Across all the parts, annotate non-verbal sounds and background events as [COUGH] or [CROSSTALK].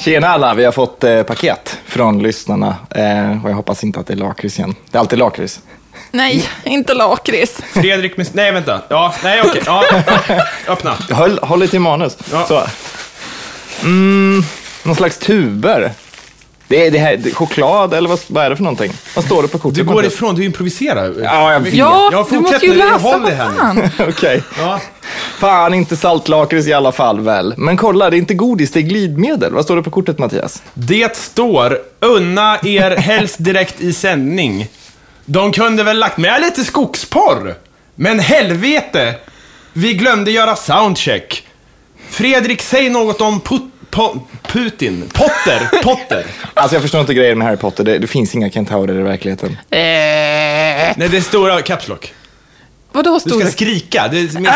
Tjena alla, vi har fått eh, paket från lyssnarna eh, och jag hoppas inte att det är lakrits igen. Det är alltid lakrits. Nej, inte lakrits. Fredrik med... Nej, vänta. Ja, nej, okej. Ja, öppna. Håll, håll dig till manus. Ja. Så. Mm, någon slags tuber. Det är, det här, det, choklad eller vad, vad är det för någonting? Vad står det på kortet? Du går ifrån, du improviserar. Ja, jag vet. Ja, Ja, du måste ju läsa. Vad det här nu. fan? [LAUGHS] Okej. Ja. Fan, inte saltlakrits i alla fall väl. Men kolla, det är inte godis, det är glidmedel. Vad står det på kortet Mattias? Det står, unna er helst direkt i sändning. De kunde väl lagt med lite skogsporr? Men helvete! Vi glömde göra soundcheck. Fredrik, säg något om put, po, Putin. Potter. Potter. Alltså jag förstår inte grejen med Harry Potter. Det, det finns inga kentaurer i verkligheten. Eh, Nej, det är stora caps lock. vadå Du stor? ska skrika. Det är minst...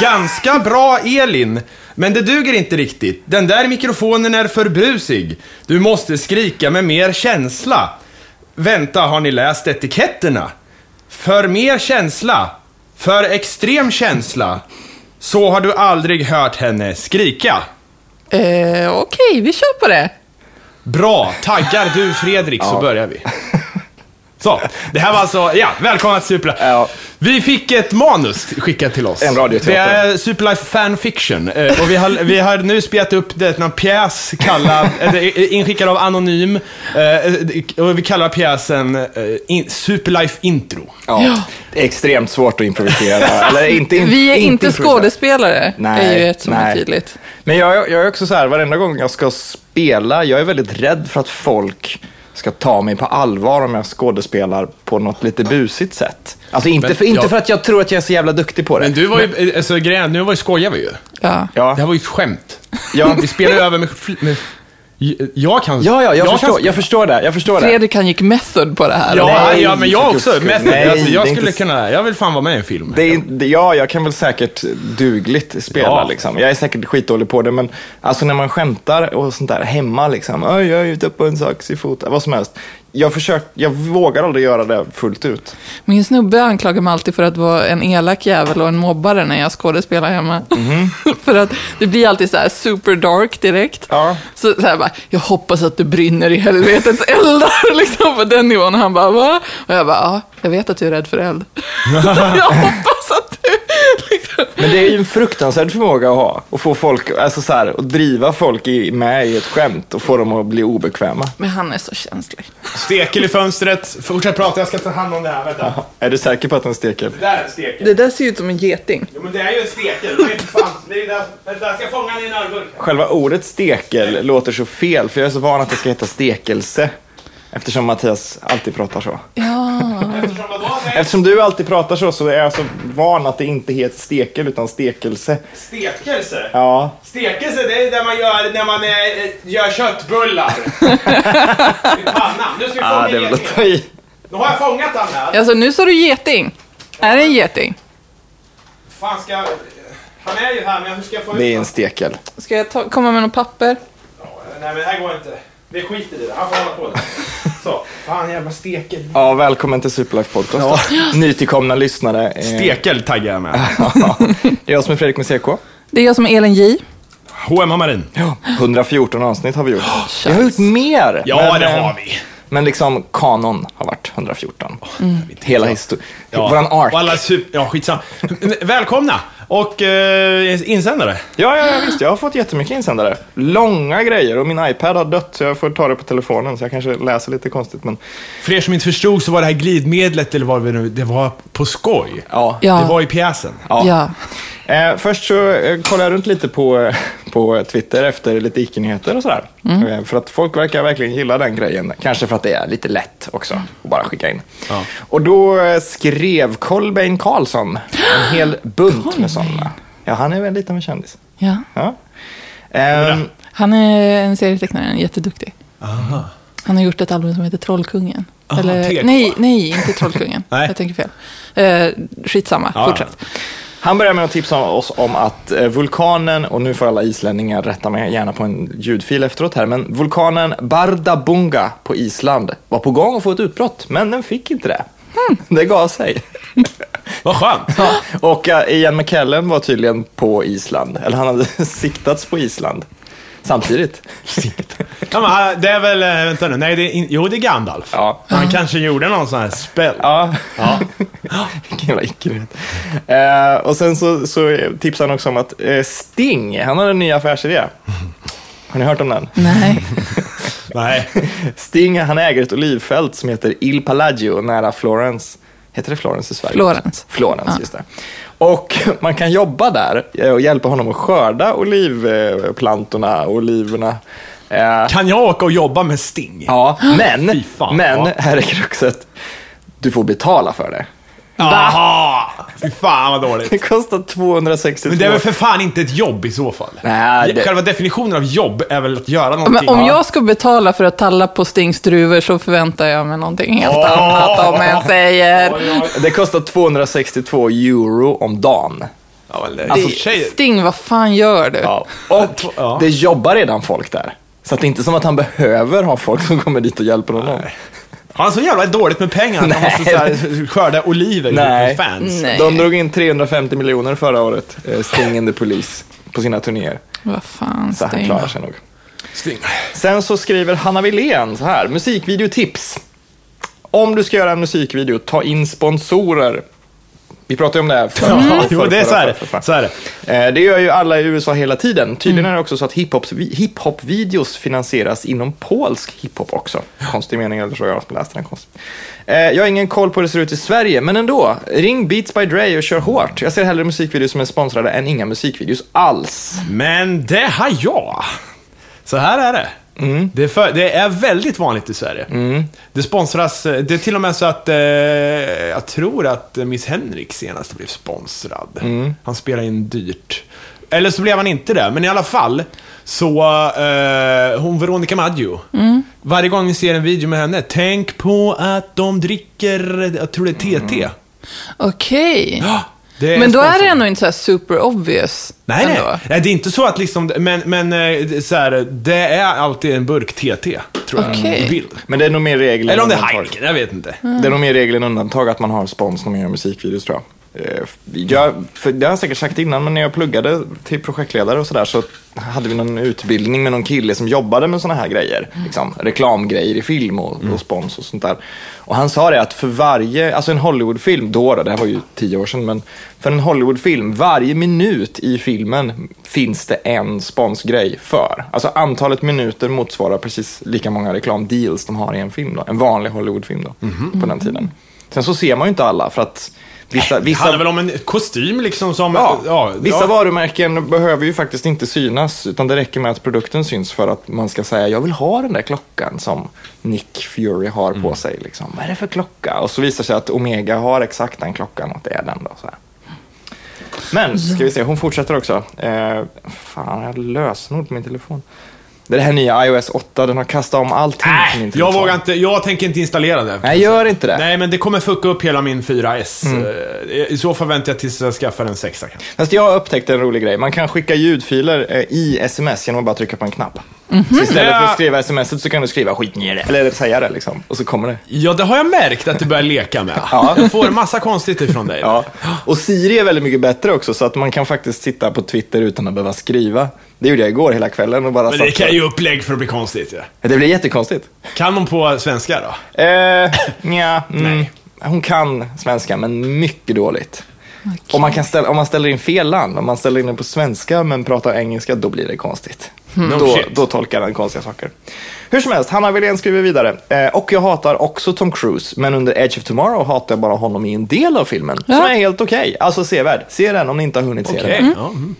Ganska bra Elin, men det duger inte riktigt. Den där mikrofonen är för brusig. Du måste skrika med mer känsla. Vänta, har ni läst etiketterna? För mer känsla. För extrem känsla. Så har du aldrig hört henne skrika. Eh, Okej, vi kör på det. Bra, taggar du Fredrik så börjar vi. [LAUGHS] Så, det här var alltså, ja, välkomna till Superlife. Ja. Vi fick ett manus skickat till oss. En radioteater. Det är Superlife fanfiction. eh, Och vi har, vi har nu spelat upp det en pjäs kallad, eh, är inskickad av Anonym. eh, Och vi kallar pjäsen Superlife Intro. Ja. Det är extremt svårt att improvisera. Eller inte, in, Vi är inte improvisera. skådespelare, Nej, är ju ett som är nej. tydligt. Men jag, jag är också så här, varenda gång jag ska spela, jag är väldigt rädd för att folk ska ta mig på allvar om jag skådespelar på något lite busigt sätt. Alltså inte, Men, för, inte ja. för att jag tror att jag är så jävla duktig på det. Men du var ju, eh, alltså grejen, nu var ju skojar vi ju. Ja. Ja, Det här var ju ett skämt. ja, Vi spelar ju över med, med jag kan... ja, ja jag, kan förstår, spela. jag förstår det. Jag förstår det. Fredrik han gick method på det här. Ja, Nej, ja, men jag också. Method. Nej, alltså, det jag skulle inte- kunna, jag vill fan vara med i en film. Det är, inte- ja, jag kan väl säkert dugligt spela Ja. liksom. Jag är säkert skitdålig på det, men alltså när man skämtar och sånt där hemma liksom. Oj, jag är ute på en sax i foten, vad som helst. Jag försöker, jag vågar aldrig göra det fullt ut. Min snubbe anklagar mig alltid för att vara en elak jävel och en mobbare när jag skådespelar hemma. [LAUGHS] för att det blir alltid så här super dark direkt. Ja. Så, så här bara, jag hoppas att du brinner i helvetets eldar, [LAUGHS] liksom på den nivån. Han bara, va? Och jag bara, ja, jag vet att du är rädd för eld. [LAUGHS] jag hoppas. Men det är ju en fruktansvärd förmåga att ha. Att få folk, alltså så här, att driva folk i, med i ett skämt och få dem att bli obekväma. Men han är så känslig. Stekel i fönstret. Fortsätt prata, jag ska ta hand om det här. Vänta. Är du säker på att den steker? Det där är en stekel. Det där ser ut som en geting. Jo, men det är ju en stekel. Det är fan. Det är där, där ska jag fånga den i en ölburk. Själva ordet stekel låter så fel, för jag är så van att det ska heta stekelse. Eftersom Mattias alltid pratar så. Ja. Eftersom du alltid pratar så, så är jag så van att det inte heter stekel, utan stekelse. Stekelse. Ja. Stekelse, det är det man gör när man eh, gör köttbullar. [LAUGHS] I pannan. Nu ska vi Ja, fånga det är väl att getingen. ta i. Nu har jag fångat han här. Alltså nu sa du geting. Är det en geting? fan ska jag... Han är ju här, men hur ska jag få ut Det är en stekel. Ska jag ta, komma med något papper? Nej, men det här går inte. Det skiter i det. Han får hålla på det. Så. Fan, jävla stekel. Ja, välkommen till Superlife Podcast. då. [LAUGHS] Nytillkomna lyssnare. eh, Stekel taggar jag med. [LAUGHS] Det är jag som är Fredrik med CK. Det är jag som är Elin J. H&M Marin. Ja, 114 avsnitt har vi gjort. [GASPS] Vi har gjort mer. Ja, men, det eh, har vi. Men liksom kanon har varit 114. Hela historien. Ja. Våran ark. Och alla super... Ja, skitsam. Välkomna! Och eh, insändare. Ja, ja, ja, visst. Jag har fått jättemycket insändare. Långa grejer och min iPad har dött så jag får ta det på telefonen så jag kanske läser lite konstigt. Men För er som inte förstod så var det här glidmedlet, eller vad det nu det var på skoj. ja. Ja. Det var i pjäsen. Ja. ja. Eh, först så eh, kollade jag runt lite på, på Twitter efter lite icke-nyheter och sådär. Eh, för att folk verkar verkligen gilla den grejen. Kanske för att det är lite lätt också att bara skicka in. Ja. Och då eh, skrev Kolbeinn Karlsson en hel [GASPS] bunt med sådana. Ja, han är väl lite av en kändis. ja. Ja. Ehm, Han är en serietecknare, en jätteduktig. Han har gjort ett album som heter Trollkungen. Aha, Eller, nej, nej, inte Trollkungen. [LAUGHS] Nej. Jag tänker fel. Eh, skitsamma, Ja. fortsätt. Han börjar med att tipsa oss om att eh, vulkanen, och nu får alla islänningar rätta mig gärna på en ljudfil efteråt här, men vulkanen Bardabunga på Island var på gång att få ett utbrott, men den fick inte det. [LAUGHS] Det gav sig. [LAUGHS] Vad skönt. Och uh, Ian McKellen var tydligen på Island, eller han hade [LAUGHS] siktats på Island samtidigt. Ja, men, han- det är väl, eh, vänta nu, nej, det är in, jo det är Gandalf. Ja. Han kanske gjorde någon sån här spel. Ja, Ja. [LAUGHS] vilken jävla icke uh, Och sen så, så tipsade han också om att eh, Sting, han har en ny affärsidé. Har ni hört om den? Nej. Nej. [LAUGHS] Sting, han äger ett olivfält som heter Il Palagio nära Florence. Heter det Florence i Sverige? Florence. Florence, Ja. just det. Och [LAUGHS] man kan jobba där eh, och hjälpa honom att skörda olivplantorna, oliverna. Eh, Kan jag åka och jobba med Sting? Ja, [GASPS] men, fan, men ja. här är kruxet. Du får betala för det. Jaha! Fy fan vad dåligt. Det kostar 262. Men det är väl för fan inte ett jobb i så fall? Nej, det- Själva definitionen av jobb är väl att göra Men någonting. om Ja. jag ska betala för att talla på Stings druvor så förväntar jag mig någonting helt Åh. annat om jag säger. Det kostar 262 euro om dagen. Ja, det, Alltså. Sting, vad fan gör du? Ja. Och Ja. det jobbar redan folk där. Så att det är inte som att han behöver ha folk som kommer dit och hjälper honom. Har han så jävla dåligt med pengar att han måste så här, skörda oliver Nej. fans? Nej. De drog in 350 miljoner förra året, eh, Sting and the Police, på sina turnéer. Vad fan, Så han Sting. klarar sig nog. Sting. Sen så skriver Hanna Wilén så här, musikvideotips. Om du ska göra en musikvideo, ta in sponsorer. Vi pratade om det här för, Ja, för- jo, det är så är för- för- det. Så är det. Eh, Det gör ju alla i USA hela tiden. Tydligen är det också så att hiphop- hiphop-videos finansieras inom polsk hiphop också. Konstig mening, eller så har jag läst den konstigt. Eh, Jag har ingen koll på hur det ser ut i Sverige, men ändå. Ring Beats by Dre och kör hårt. Jag ser hellre musikvideos som är sponsrade än inga musikvideos alls. Men det har jag. Så här är det. Mm. Det, är för, det är väldigt vanligt i Sverige. Det sponsras, eh, det är till och med så att eh, jag tror att Miss Henrik senast blev sponsrad. Mm. Han spelar in dyrt. Eller så blev han inte det, men i alla fall. Så, eh, hon Veronica Maggio. Varje gång vi ser en video med henne, tänk på att de dricker, jag tror det är TT. Okej. Ja, det Men då är det ändå inte så här super obvious. Nej, nej. ändå. nej. Det är inte så att liksom, men, men eh, så här, det är alltid en burk TT, tror jag, bild. Men det är nog mer regel än Eller om det är. Heineken, jag vet inte. Det är nog mer regel än undantag att man har spons när man gör musikvideos tror jag. Eh, Jag, för det har jag säkert sagt innan, men när jag pluggade till projektledare och sådär så hade vi någon utbildning med någon kille som jobbade med sådana här grejer. Liksom, reklamgrejer i film och, och spons och sånt där. Och han sa det att för varje, alltså en Hollywoodfilm, då, då det här var ju tio år sedan, men för en Hollywoodfilm, varje minut i filmen finns det en sponsgrej för. Alltså antalet minuter motsvarar precis lika många reklamdeals de har i en film då. En vanlig Hollywoodfilm då, på den tiden. Sen så ser man ju inte alla för att vissa, Det vissa, handlar väl om en kostym liksom som... Ja, vissa ja. varumärken behöver ju faktiskt inte synas, utan det räcker med att produkten syns för att man ska säga jag vill ha den där klockan som Nick Fury har Mm. på sig. Liksom. Vad är det för klocka? Och så visar det sig att Omega har exakt den klockan och det är den. Då, så här. Men, ska vi se, hon fortsätter också. Eh, fan, jag har lösenord på min telefon. Det är det här nya iOS 8, den har kastat om allting på min telefon. jag vågar inte, jag tänker inte installera det. Nej, gör inte det. Nej, men det kommer fucka upp hela min 4S. Mm. Eh, I så fall väntar jag tills jag skaffar en 6 kanske. Fast jag har upptäckt en rolig grej. Man kan skicka ljudfiler eh, i sms genom att bara trycka på en knapp. Så istället för att skriva sms så kan du skriva skit ner det. Eller säga det liksom. Och så kommer det. Ja, det har jag märkt att du börjar leka med. [LAUGHS] Ja. Jag får massa konstigt ifrån dig. Ja. Och Siri är väldigt mycket bättre också så att man kan faktiskt sitta på Twitter utan att behöva skriva. Det gjorde jag igår hela kvällen och bara Men det satt kan ju upplägg för att bli konstigt. Ja. Det blir jättekonstigt. Kan de på svenska då? Eh, [LAUGHS] nja, mm, Nej. Hon kan svenska men mycket dåligt. Om, man kan ställa, om man ställer in fel land, om man ställer in den på svenska men pratar engelska, då blir det konstigt. No då, då tolkar den konstiga saker. Hur som helst, Hanna Wilén skriver vidare. Eh, och jag hatar också Tom Cruise, men under Edge of Tomorrow hatar jag bara honom i en del av filmen. Som Ja. är helt okej. Alltså sevärd. Se den om ni inte har hunnit se Okej. den. Ja, mm.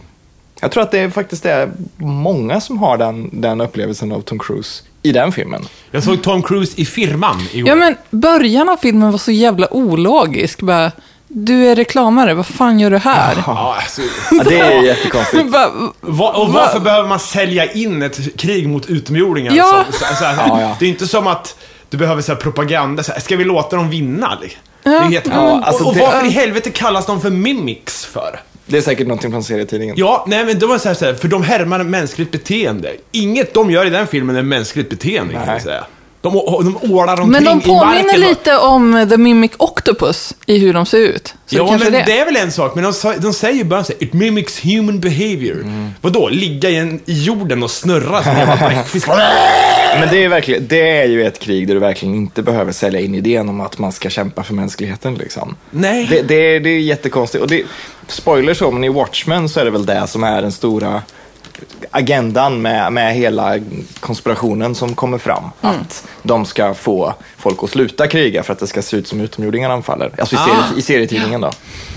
Jag tror att det är faktiskt är många som har den, den upplevelsen av Tom Cruise i den filmen. Jag såg Tom Cruise i Firman i år. Ja, men början av filmen var så jävla ologisk. Bara, du är reklamare, vad fan gör du här? Ja, alltså, Ja, det är jättekonstigt. [LAUGHS] Bara, va, och varför behöver man sälja in ett krig mot utomjordingar? Ja. Så, så, Ja, ja. Det är inte som att du behöver så här, propaganda. Så här, ska vi låta dem vinna? liksom? Det är helt, Ja, alltså och, och det- varför i helvete kallas de för mimics för? Det är säkert någonting från serietidningen. Ja, nej men det var så här, så här för de härmar mänskligt beteende. Inget de gör i den filmen är mänskligt beteende kan Nej. jag säga. De, de ålar omkring Men de i marken. påminner lite om The Mimic Octopus i hur de ser ut. Så Ja, men det. det. är väl en sak. Men de, de säger ju bara så här, it mimics human behavior. Mm. Vadå? Ligga i, en, i jorden och snurra som en jävla [LAUGHS] bläckfisk? Men det är, verkligen, det är ju ett krig där du verkligen inte behöver sälja in idén om att man ska kämpa för mänskligheten. Liksom. Nej. Det, det, det är jättekonstigt. Och det, spoiler så, men i Watchmen så är det väl det som är den stora agendan med, med hela konspirationen som kommer fram. Mm. Att de ska få folk att sluta kriga för att det ska se ut som utomjordingarna anfaller. Alltså i, Ah. serie, i serietidningen då.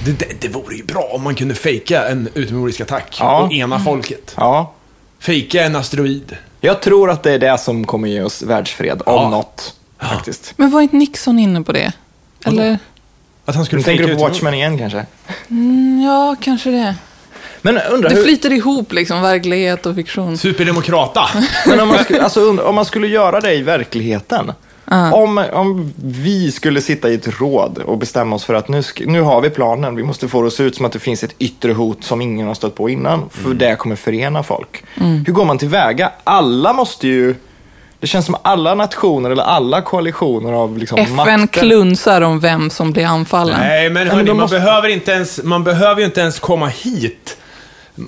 Det, det, det vore ju bra om man kunde fejka en utomjordisk attack Ja. och ena folket. Ja, Fejka en asteroid. jag tror att det är det som kommer ge oss världsfred, om Ja. något. Faktiskt. Men var inte Nixon inne på det? Eller? Att han skulle tänker du på Watchmen igen kanske? Mm, ja, kanske det. Men undrar Det hur... flyter ihop liksom, verklighet och fiktion. Superdemokrata. [LAUGHS] Men om man, skulle, alltså, om man skulle göra det i verkligheten. Om, om vi skulle sitta i ett råd och bestämma oss för att nu, nu har vi planen, vi måste få det att se ut som att det finns ett yttre hot som ingen har stött på innan, för det kommer förena folk. Hur går man tillväga? Alla måste ju... Det känns som alla nationer eller alla koalitioner av liksom FN makter. klunsar om vem som blir anfallen. Nej, men, men hörni, man, måste- behöver inte ens, man behöver ju inte ens komma hit.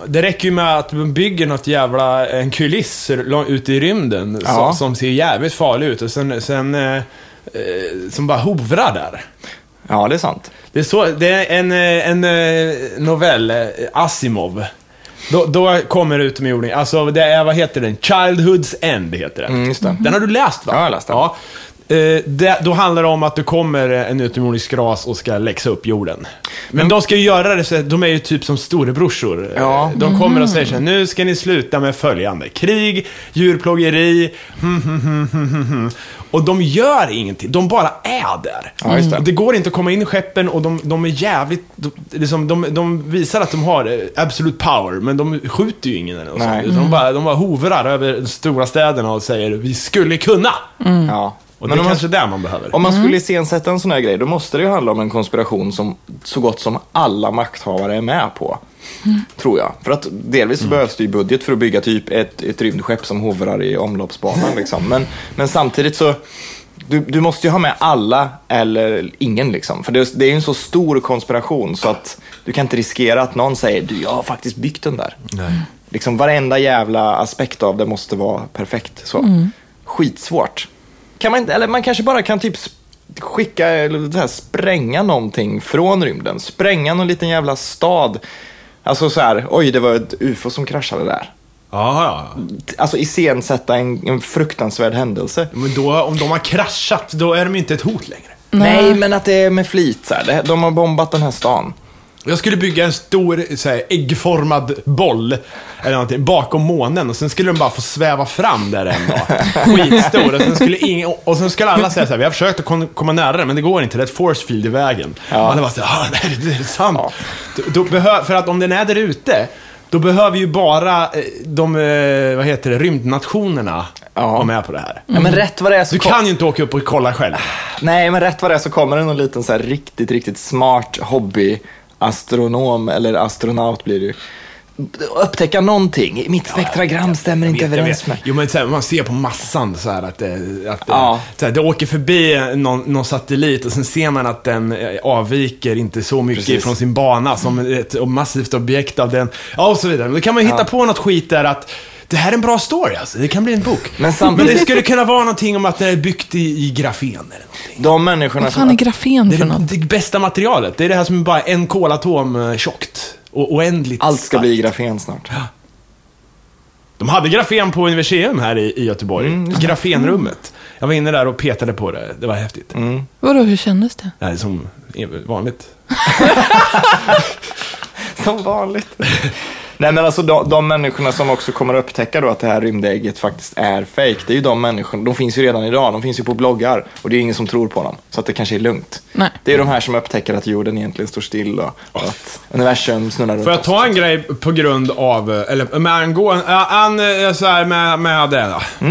Det räcker ju med att man bygger något jävla, en kuliss ute i rymden Ja. som, som ser jävligt farlig ut och sen, sen eh, eh, som bara hovrar där. Ja, det är sant. Det är, så, det är en, eh, en eh, novell, Asimov. Då, då kommer utomjording, alltså det är, vad heter den? Childhood's End heter den. Mm, det. Den har du läst va? Ja, jag har läst den. Ja. Eh, det, då handlar det om att det kommer en utomjordisk ras och ska läxa upp jorden. Men de ska ju göra det så de är ju typ som storebrorsor. Eh, Ja. De kommer och säger så här, nu ska ni sluta med följande. Krig, djurplågeri, hm, hm, hm, hm, hm, hm. Och de gör ingenting, de bara är där. Ja, det. Det går inte att komma in i skeppen och de, de är jävligt, de, liksom, de, de visar att de har eh, absolute power, men de skjuter ju ingen eller något sånt, de bara, de bara hovrar över de stora städerna och säger vi skulle kunna. Ja. Och Men det är om man, kanske där man behöver. om man skulle iscensätta en sån här grej, då måste det ju handla om en konspiration som så gott som alla makthavare är med på. Tror jag. För att delvis så behövs det ju budget för att bygga typ ett, ett rymdskepp som hovrar i omloppsbanan. Liksom. Men, men samtidigt så, du, du måste ju ha med alla eller ingen liksom. För det, det är ju en så stor konspiration så att du kan inte riskera att någon säger du, jag har faktiskt byggt den där. Nej. Liksom varenda jävla aspekt av det måste vara perfekt. Så. Skitsvårt. Kan man inte, eller man kanske bara kan typ skicka, eller så här, spränga någonting från rymden. Spränga någon liten jävla stad. Alltså så här, oj det var ett ufo som kraschade där. Ja, ja. Alltså iscensätta en, en fruktansvärd händelse. Men då, om de har kraschat, då är de inte ett hot längre. Nej, men att det är med flit så här. De har bombat den här stan. Jag skulle bygga en stor så här, äggformad boll eller någonting, bakom månen och sen skulle den bara få sväva fram där en dag. Skitstor. Och sen skulle, ing, och sen skulle alla säga så här, vi har försökt att kon- komma nära den, men det går inte, det är ett force field i vägen. Ja. Och alla bara så här, ah, nej, det är sant. Ja. Då, då behö, för att om den är där ute, då behöver ju bara eh, de, eh, vad heter det, rymdnationerna Ja. vara med på det här. Ja, men rätt vad det är så Du kom- kan ju inte åka upp och kolla själv. Nej, men rätt vad det är så kommer det någon liten så här riktigt, riktigt smart hobbyastronom eller astronaut blir ju. Upptäcka någonting. Mitt spektragram stämmer inte överens med. Jo, men så här, man ser på massan så här att, det, att Ja. det, så här, det åker förbi någon, någon satellit och sen ser man att den eh, avviker inte så mycket Precis. från sin bana som ett massivt objekt av den. Ja, och så vidare. Men då kan man hitta Ja. på något skit där att det här är en bra story alltså. Det kan bli en bok. Men samtidigt- det skulle kunna vara någonting om att det är byggt i, i grafen eller någonting. De människorna Vad fan är grafen Det är för det, något? det bästa materialet. Det är det här som är bara en kolatom eh, tjockt. Och oändligt Allt ska starkt. bli grafen snart. De hade grafen på Universium här i, i Göteborg. Mm, Grafenrummet. Jag var inne där och petade på det. Det var häftigt. Mm. Vadå, hur kändes det? Det här är som vanligt. [LAUGHS] Som vanligt. [LAUGHS] Nej men alltså de, de människorna som också kommer att upptäcka då att det här rymdägget faktiskt är fake. Det är ju de människorna, de finns ju redan idag, de finns ju på bloggar och det är ingen som tror på dem. Så att det kanske är lugnt. Nej. Det är de här som upptäcker att jorden egentligen står still och, och att universum snurrar runt Får jag ta en grej på grund av, eller med angående, an, äh, så här med, med det då.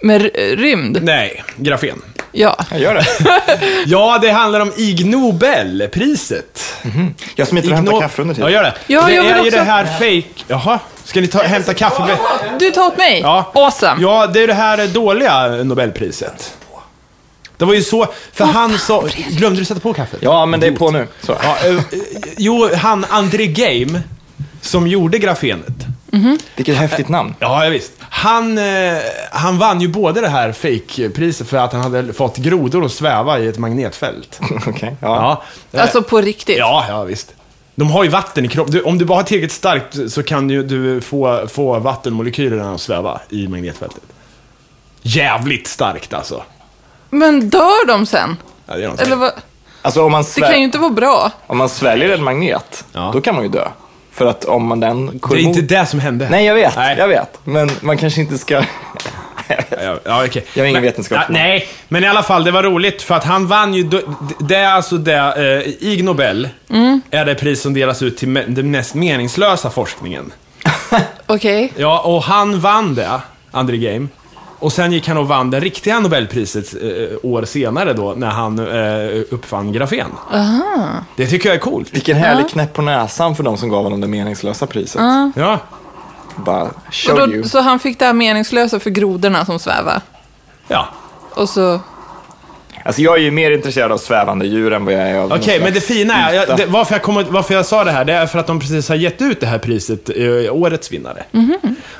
Med r- rymd? Nej, grafen. Ja. Jag gör det. [LAUGHS] Ja, det handlar om Ig Nobelpriset. Jag smiter och Ig hämtar No- kaffe under Ja, tiden. gör det. Ja, det jag vill är ju också. det här fake... Jaha. Ska ni ta, hämta kaffe? Du tar åt mig? Ja. Awesome. Ja, det är det här dåliga Nobelpriset. Det var ju så, för han sa... Glömde du sätta på kaffet? Ja, men det är på nu. Så. Ja, eh, eh, jo, han André Game, som gjorde grafenet. Vilket häftigt namn. Ja, ja, visst. Han, eh, han vann ju både det här fake-priset för att han hade fått grodor att sväva i ett magnetfält. [LAUGHS] Okej, ja. Ja, Alltså på riktigt? ja, ja visst. De har ju vatten i kroppen. Om du bara har tillräckligt starkt så kan ju du få, få vattenmolekylerna att sväva i magnetfältet. Jävligt starkt alltså. Men dör de sen? Ja, det är något Eller vad? Alltså om man, Det kan ju inte vara bra. om man sväljer en magnet, Ja. då kan man ju dö. För att om man den... Det är inte det som hände. Nej, jag vet. Nej. Jag vet. Men man kanske inte ska... [LAUGHS] Ja, ja, okej. Jag har ingen Men- vetenskap. Ja, nej, men i alla fall, det var roligt för att han vann ju... Det är alltså det, eh, Ig Nobel, Mm. är det pris som delas ut till me- den mest meningslösa forskningen. [LAUGHS] Okej. Ja, och han vann det, André Game. Och sen gick han och vann det riktiga Nobelpriset eh, år senare då, när han eh, uppfann grafen. Det tycker jag är coolt. Vilken härlig knäpp på näsan för de som gav honom det meningslösa priset. Ja. Bara, Och show you. då, så han fick det här meningslösa för grodorna som svävar? Ja. Och så... Alltså jag är ju mer intresserad av svävande djur än vad jag är av Okej, men det fina är, jag, det, varför, jag kommer, varför jag sa det här, det är för att de precis har gett ut det här priset, eh, årets vinnare.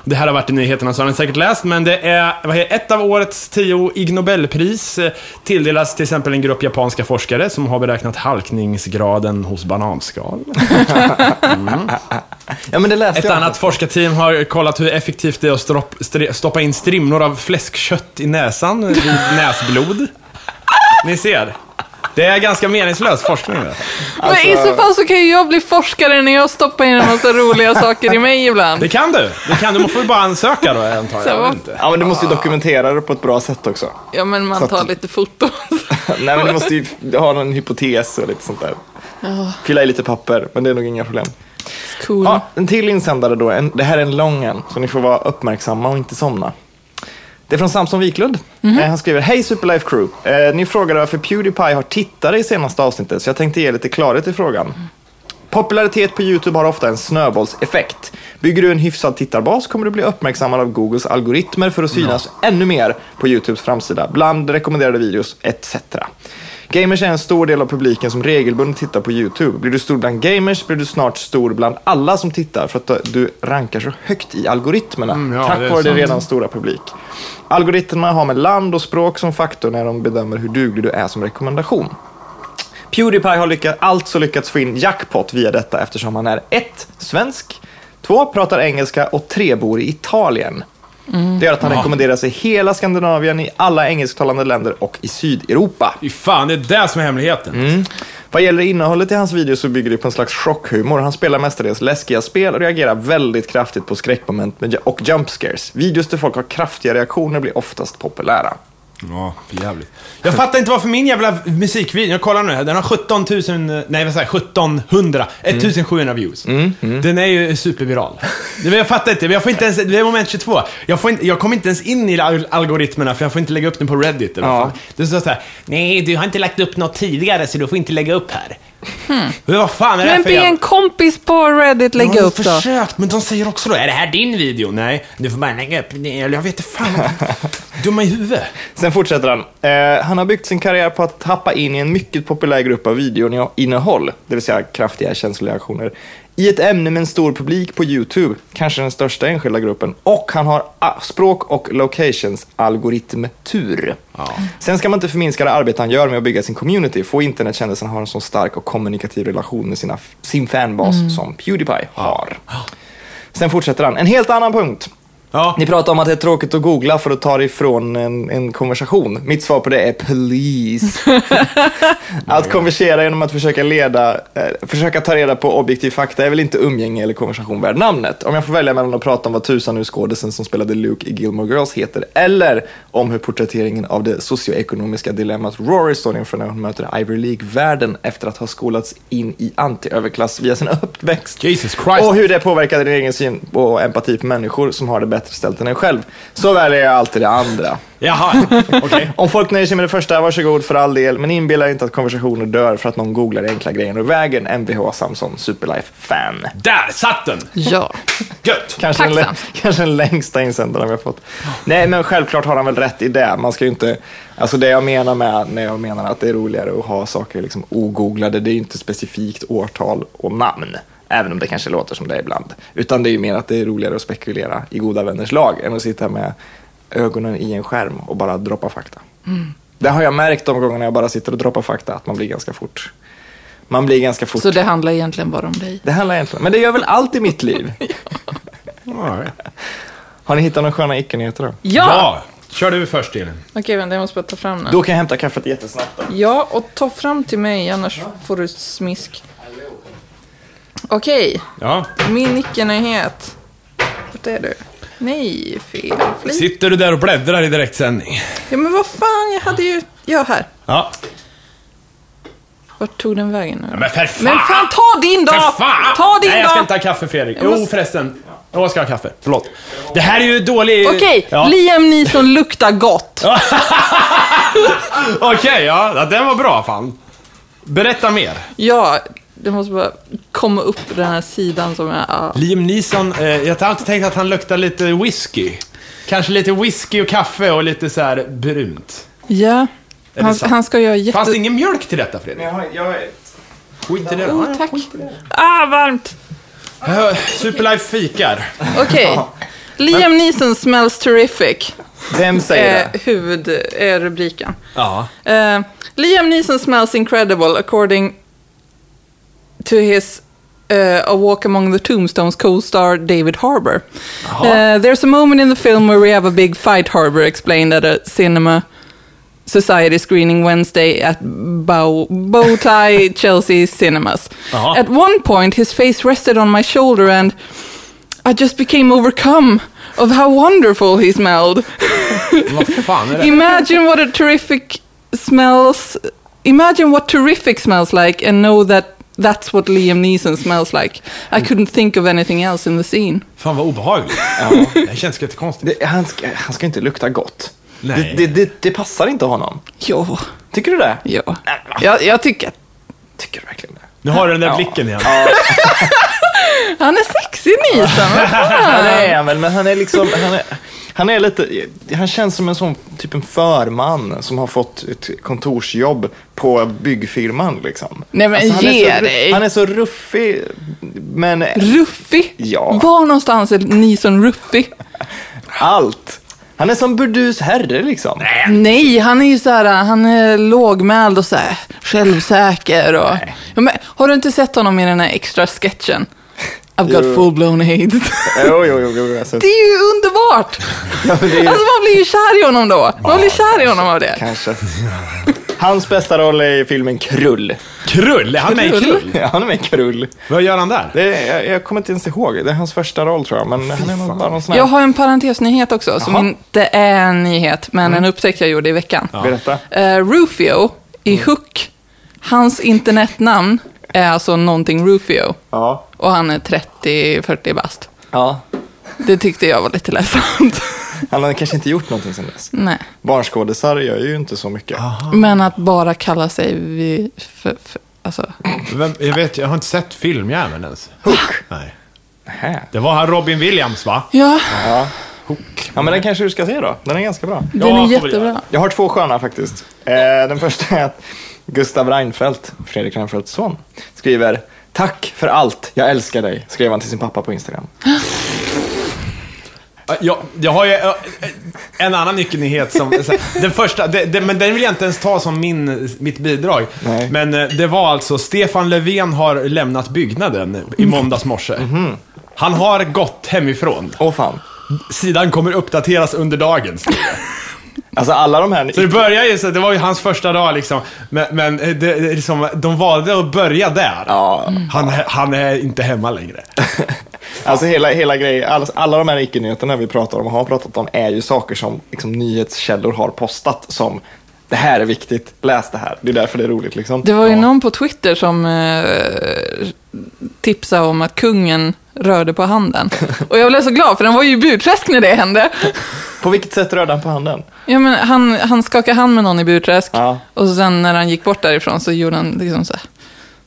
Det här har varit i nyheterna, så har ni säkert läst, men det är vad heter, ett av årets tio Ig Nobelpris eh, tilldelas till exempel en grupp japanska forskare som har beräknat halkningsgraden hos bananskal. [LAUGHS] Ja, men det läste Ett jag. annat forskarteam har kollat hur effektivt det är att stoppa in strimlor av fläskkött i näsan vid [LAUGHS] näsblod. Ni ser. Det är ganska meningslös forskning. Det. Men i så fall så kan ju jag bli forskare när jag stoppar in en massa [LAUGHS] roliga saker i mig ibland. Det kan du. Det kan du. Man får ju bara ansöka då, antar Så jag. inte. Ja, men du måste ju dokumentera det på ett bra sätt också. Ja, men man Så att- tar lite foton. [LAUGHS] Nej, men du måste ju ha någon hypotes och lite sånt där. Fylla i lite papper, men det är nog inga problem. Cool. Ja, en till insändare då. En, det här är en lång en, så ni får vara uppmärksamma och inte somna. Det är från Samson Wiklund. Eh, Han skriver, Hej Superlife Crew. Eh, ni frågade varför Pewdiepie har tittare i senaste avsnittet, så jag tänkte ge lite klarhet i frågan. Popularitet på YouTube har ofta en snöbollseffekt. Bygger du en hyfsad tittarbas kommer du bli uppmärksammad av Googles algoritmer för att synas ännu mer på YouTubes framsida, bland rekommenderade videos etc. Gamers är en stor del av publiken som regelbundet tittar på YouTube. Blir du stor bland gamers blir du snart stor bland alla som tittar för att du rankar så högt i algoritmerna. Mm, ja, tack vare din redan stora publik. Algoritmerna har med land och språk som faktor när de bedömer hur duglig du är som rekommendation. Pewdiepie har lyckats, alltså lyckats få in jackpot via detta eftersom han är ett Svensk, två Pratar engelska och tre Bor i Italien. Det gör att han rekommenderas i hela Skandinavien, i alla engelsktalande länder och i Sydeuropa. Fy fan, det är det som är hemligheten. Vad gäller innehållet i hans videos så bygger det på en slags chockhumor. Han spelar mestadels läskiga spel och reagerar väldigt kraftigt på skräckmoment och jump scares. Videos där folk har kraftiga reaktioner blir oftast populära. Ja, jävligt. Jag fattar inte varför min jävla musikvideo, jag kollar nu här, den har 17 000, nej vad säger jag, 1700, 1700 views. Den är ju superviral. Jag fattar inte, jag får inte ens, det är moment 22. Jag, får inte, jag kommer inte ens in i al- algoritmerna för jag får inte lägga upp den på Reddit eller Ja. Det står så här, nej du har inte lagt upp något tidigare så du får inte lägga upp här. Men vad fan är det Men för be en kompis på Reddit lägga jag har upp då. försökt, men de säger också då, är det här din video? Nej, du får bara lägga upp, eller jag vet inte fan. [LAUGHS] Dumma i huvudet. Sen fortsätter han. Eh, han har byggt sin karriär på att tappa in i en mycket populär grupp av videoinnehåll, det vill säga kraftiga känsloreaktioner, i ett ämne med en stor publik på YouTube, kanske den största enskilda gruppen, och han har ah, språk och locations algoritmtur. Sen ska man inte förminska det arbete han gör med att bygga sin community. Få internetkändisen har en så stark och kommunikativ relation med sina, sin fanbas som Pewdiepie har. Sen fortsätter han. En helt annan punkt. Ja. Ni pratar om att det är tråkigt att googla för att ta det ifrån en, en konversation. Mitt svar på det är please. [LAUGHS] att konversera genom att försöka leda, eh, försöka ta reda på objektiv fakta är väl inte umgänge eller konversation värd namnet. Om jag får välja mellan att prata om vad tusan nu skådisen som spelade Luke i Gilmore Girls heter, eller om hur porträtteringen av det socioekonomiska dilemmat Rory står inför när hon möter Ivy League-världen efter att ha skolats in i anti-överklass via sin [LAUGHS] uppväxt. Jesus Christ. Och hur det påverkade din egen syn och empati på människor som har det bättre bättre ställt än en själv, så väljer jag alltid det andra. Jaha, okej. [LAUGHS] Om folk nöjer sig med det första, varsågod för all del, men inbilla inte att konversationer dör för att någon googlar enkla grejer ur vägen. Mvh Samson Superlife-fan. Där satt den! Ja. Gött! Kanske den, kanske den längsta insändaren vi har fått. Nej, men självklart har han väl rätt i det. Man ska ju inte, alltså det jag menar med när jag menar att det är roligare att ha saker liksom ogooglade, det är ju inte specifikt årtal och namn. Även om det kanske låter som det ibland. Utan det är ju mer att det är roligare att spekulera i goda vänners lag än att sitta med ögonen i en skärm och bara droppa fakta. Det har jag märkt de gångerna jag bara sitter och droppar fakta, att man blir ganska fort. Man blir ganska fort. Så det handlar egentligen bara om dig. Det handlar egentligen, men det gör väl allt i mitt liv. [LAUGHS] Right. Har ni hittat några sköna icke-nyheter då? Ja! Kör du först Elin. Okej, vänta, jag måste bara ta fram den. Då kan jag hämta kaffet jättesnabbt. Då. Ja, och ta fram till mig, annars får du smisk. Okej, Ja. min icke-nyhet. Vart är du? Nej, fel flik. Sitter du där och bläddrar i direktsändning? Ja, men vad fan, jag hade ju... Ja, här. Ja. Vart tog den vägen nu? Men för fan! Men fan, ta din då! För fan! Ta din Nej, jag ska då! inte ha kaffe Fredrik. Jag Jo, måste- förresten. Jag ska ha kaffe. Förlåt. Det här är ju dålig... Okej, Ja. Liam Neeson luktar gott. [LAUGHS] Okej, ja. ja. Den var bra fan. Berätta mer. Ja, det måste bara komma upp den här sidan som är... ja. Liam Neeson, eh, jag har alltid tänkt att han luktar lite whisky. Kanske lite whisky och kaffe och lite så här brunt. Ja, han, han ska göra jätte... Fanns det ingen mjölk till detta Fredrik? Jag har, jag Skit i det. Oh, tack. Ah, varmt. Superlife fikar. Okej. Liam Neeson smells terrific. vem säger Eh, det? huvud är rubriken. Ja. Uh, Liam Neeson smells incredible according to his uh, A Walk Among the Tombstones co-star David Harbour. Uh, there's a moment in the film where we have a big fight, Harbour explained at a cinema society screening Wednesday at Bow, Bowtie [LAUGHS] Chelsea Cinemas. At one point, his face rested on my shoulder and I just became overcome of how wonderful he smelled. Vad fan är det? Imagine what a terrific smells. Imagine what terrific smells like, and know that that's what Liam Neeson smells like. I couldn't think of anything else in the scene. Fan vad obehagligt. Det känns jättekonstigt. det han, ska, han ska inte lukta gott. Nej. Det, det, det, det passar inte honom. Jo, Tycker du det? ja. Jag, jag tycker Tycker du verkligen det? Nu har du den där Ja. blicken igen. [LAUGHS] han är sexig, Neeson. Vad [LAUGHS] Ja, fan? det är han väl, men han är liksom, han är, han är lite, han känns som en sån, typ en förman som har fått ett kontorsjobb på byggfirman liksom. Nej, men han, ge är så, dig. han är så ruffig, men Ruffig? Ja. Var någonstans är Neeson ruffig? allt. Han är som burdus herre liksom. Nej, han är ju så här, han är lågmäld och så här, självsäker. Och, ja, men, har du inte sett honom i den här extra sketchen? I've got full-blown AIDS. Jo, jo, jo. jo alltså, Det är ju underbart! ja, det är, Alltså man blir ju kär i honom då. Man blir kär i honom av det. kanske. [LAUGHS] Hans bästa roll är i filmen Krull. Krull, är han med i Krull? Ja, han är med i Krull. Vad gör han där? Det är, jag, jag kommer inte ens ihåg. Det är hans första roll tror jag, men han är nog bara någon sån här... Jag har en parentesnyhet också, som Jaha. inte är en nyhet, men en upptäckt jag gjorde i veckan. Berätta. Eh, Rufio i Hook, hans internetnamn är alltså någonting Rufio. Ja. Och han är 30-40 bast. Ja. Det tyckte jag var lite ledsamt. [LAUGHS] Han har kanske inte gjort någonting sen dess. Nej. Barnskådisar gör ju inte så mycket. Men att bara kalla sig vid... För, för, alltså, Vem, jag vet, jag har inte sett filmjäveln ens. Hook. Nej. Nähä. Det var han Robin Williams va? ja, Ja. Ja, men den kanske du ska se då. Den är ganska bra. den Ja, är vi jättebra. Jag har två sköna faktiskt. Eh, den första är att Gustav Reinfeldt, Fredrik Reinfeldts son, skriver Tack för allt, jag älskar dig, skrev han till sin pappa på Instagram. [GASPS] [LAUGHS] Jag, jag har ju en annan nyckelnyhet som... Den första, det, det, men den vill jag inte ens ta som min, mitt bidrag. Nej. Men eh, det var alltså, Stefan Löfven har lämnat byggnaden i måndags morse. Han har gått hemifrån. Åh fan. Sidan kommer uppdateras under dagen. Det. Alltså alla de här... Så det börjar ju så, det var ju hans första dag liksom. Men, men det, det, är liksom, de valde att börja där. Ja, Han, han är inte hemma längre. [LAUGHS] alltså hela, hela grejen, alla, alla de här icke-nyheterna vi pratar om och har pratat om är ju saker som liksom, nyhetskällor har postat som det här är viktigt, läs det här. Det är därför det är roligt liksom. Det var ju någon på Twitter som eh, tipsade om att kungen rörde på handen. [LAUGHS] Och jag blev så glad, för den var ju i Burträsk när det hände. På vilket sätt rörde han på handen? Ja, men han, han skakade hand med någon i Burträsk. Ja. Och sen när han gick bort därifrån så gjorde han liksom så här,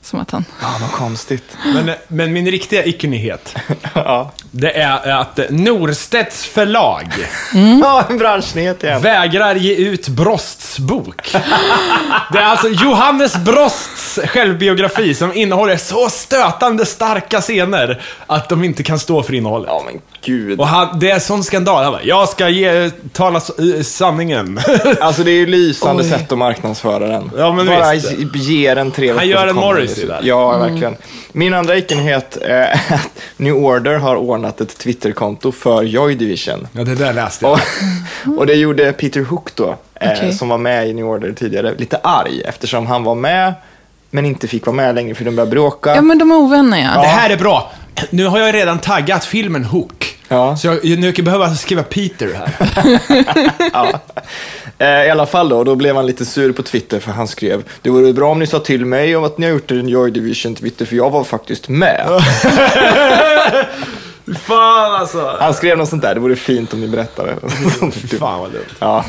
som att han... Ja, vad konstigt. Men, men min riktiga icke-nyhet, [LAUGHS] ja. det är att Norstedts förlag ja, en branschnyhet igen. vägrar ge ut Brosts bok. [LAUGHS] Det är alltså Johannes Brosts självbiografi som innehåller så stötande starka scener att de inte kan stå för innehållet. Ja, men gud. Och han, det är sån skandal. Han bara, jag ska ge, tala eh, sanningen. Alltså det är ju lysande Oj. sätt att marknadsföra den. Ja, men Bara visst. ge den tre Han gör en kommer Ja, verkligen. Min andra icke-nyhet är att New Order har ordnat ett Twitterkonto för Joy Division. Ja, det där läste jag. Och, och det gjorde Peter Hook då, eh, Okej. som var med i New Order tidigare, lite arg eftersom han var med men inte fick vara med längre för de började bråka. Ja, men de är ovänner ja. Det här är bra. Nu har jag redan taggat filmen Hook. Ja. Så jag, nu behöver jag skriva Peter här. [LAUGHS] Ja. Eh, I alla fall då, då blev han lite sur på Twitter för han skrev Det vore bra om ni sa till mig om att ni har gjort en Joy Division Twitter för jag var faktiskt med. [LAUGHS] Fan alltså. Han skrev något sånt där, det vore fint om ni berättade. [LAUGHS] Fan vad dumt. Ja.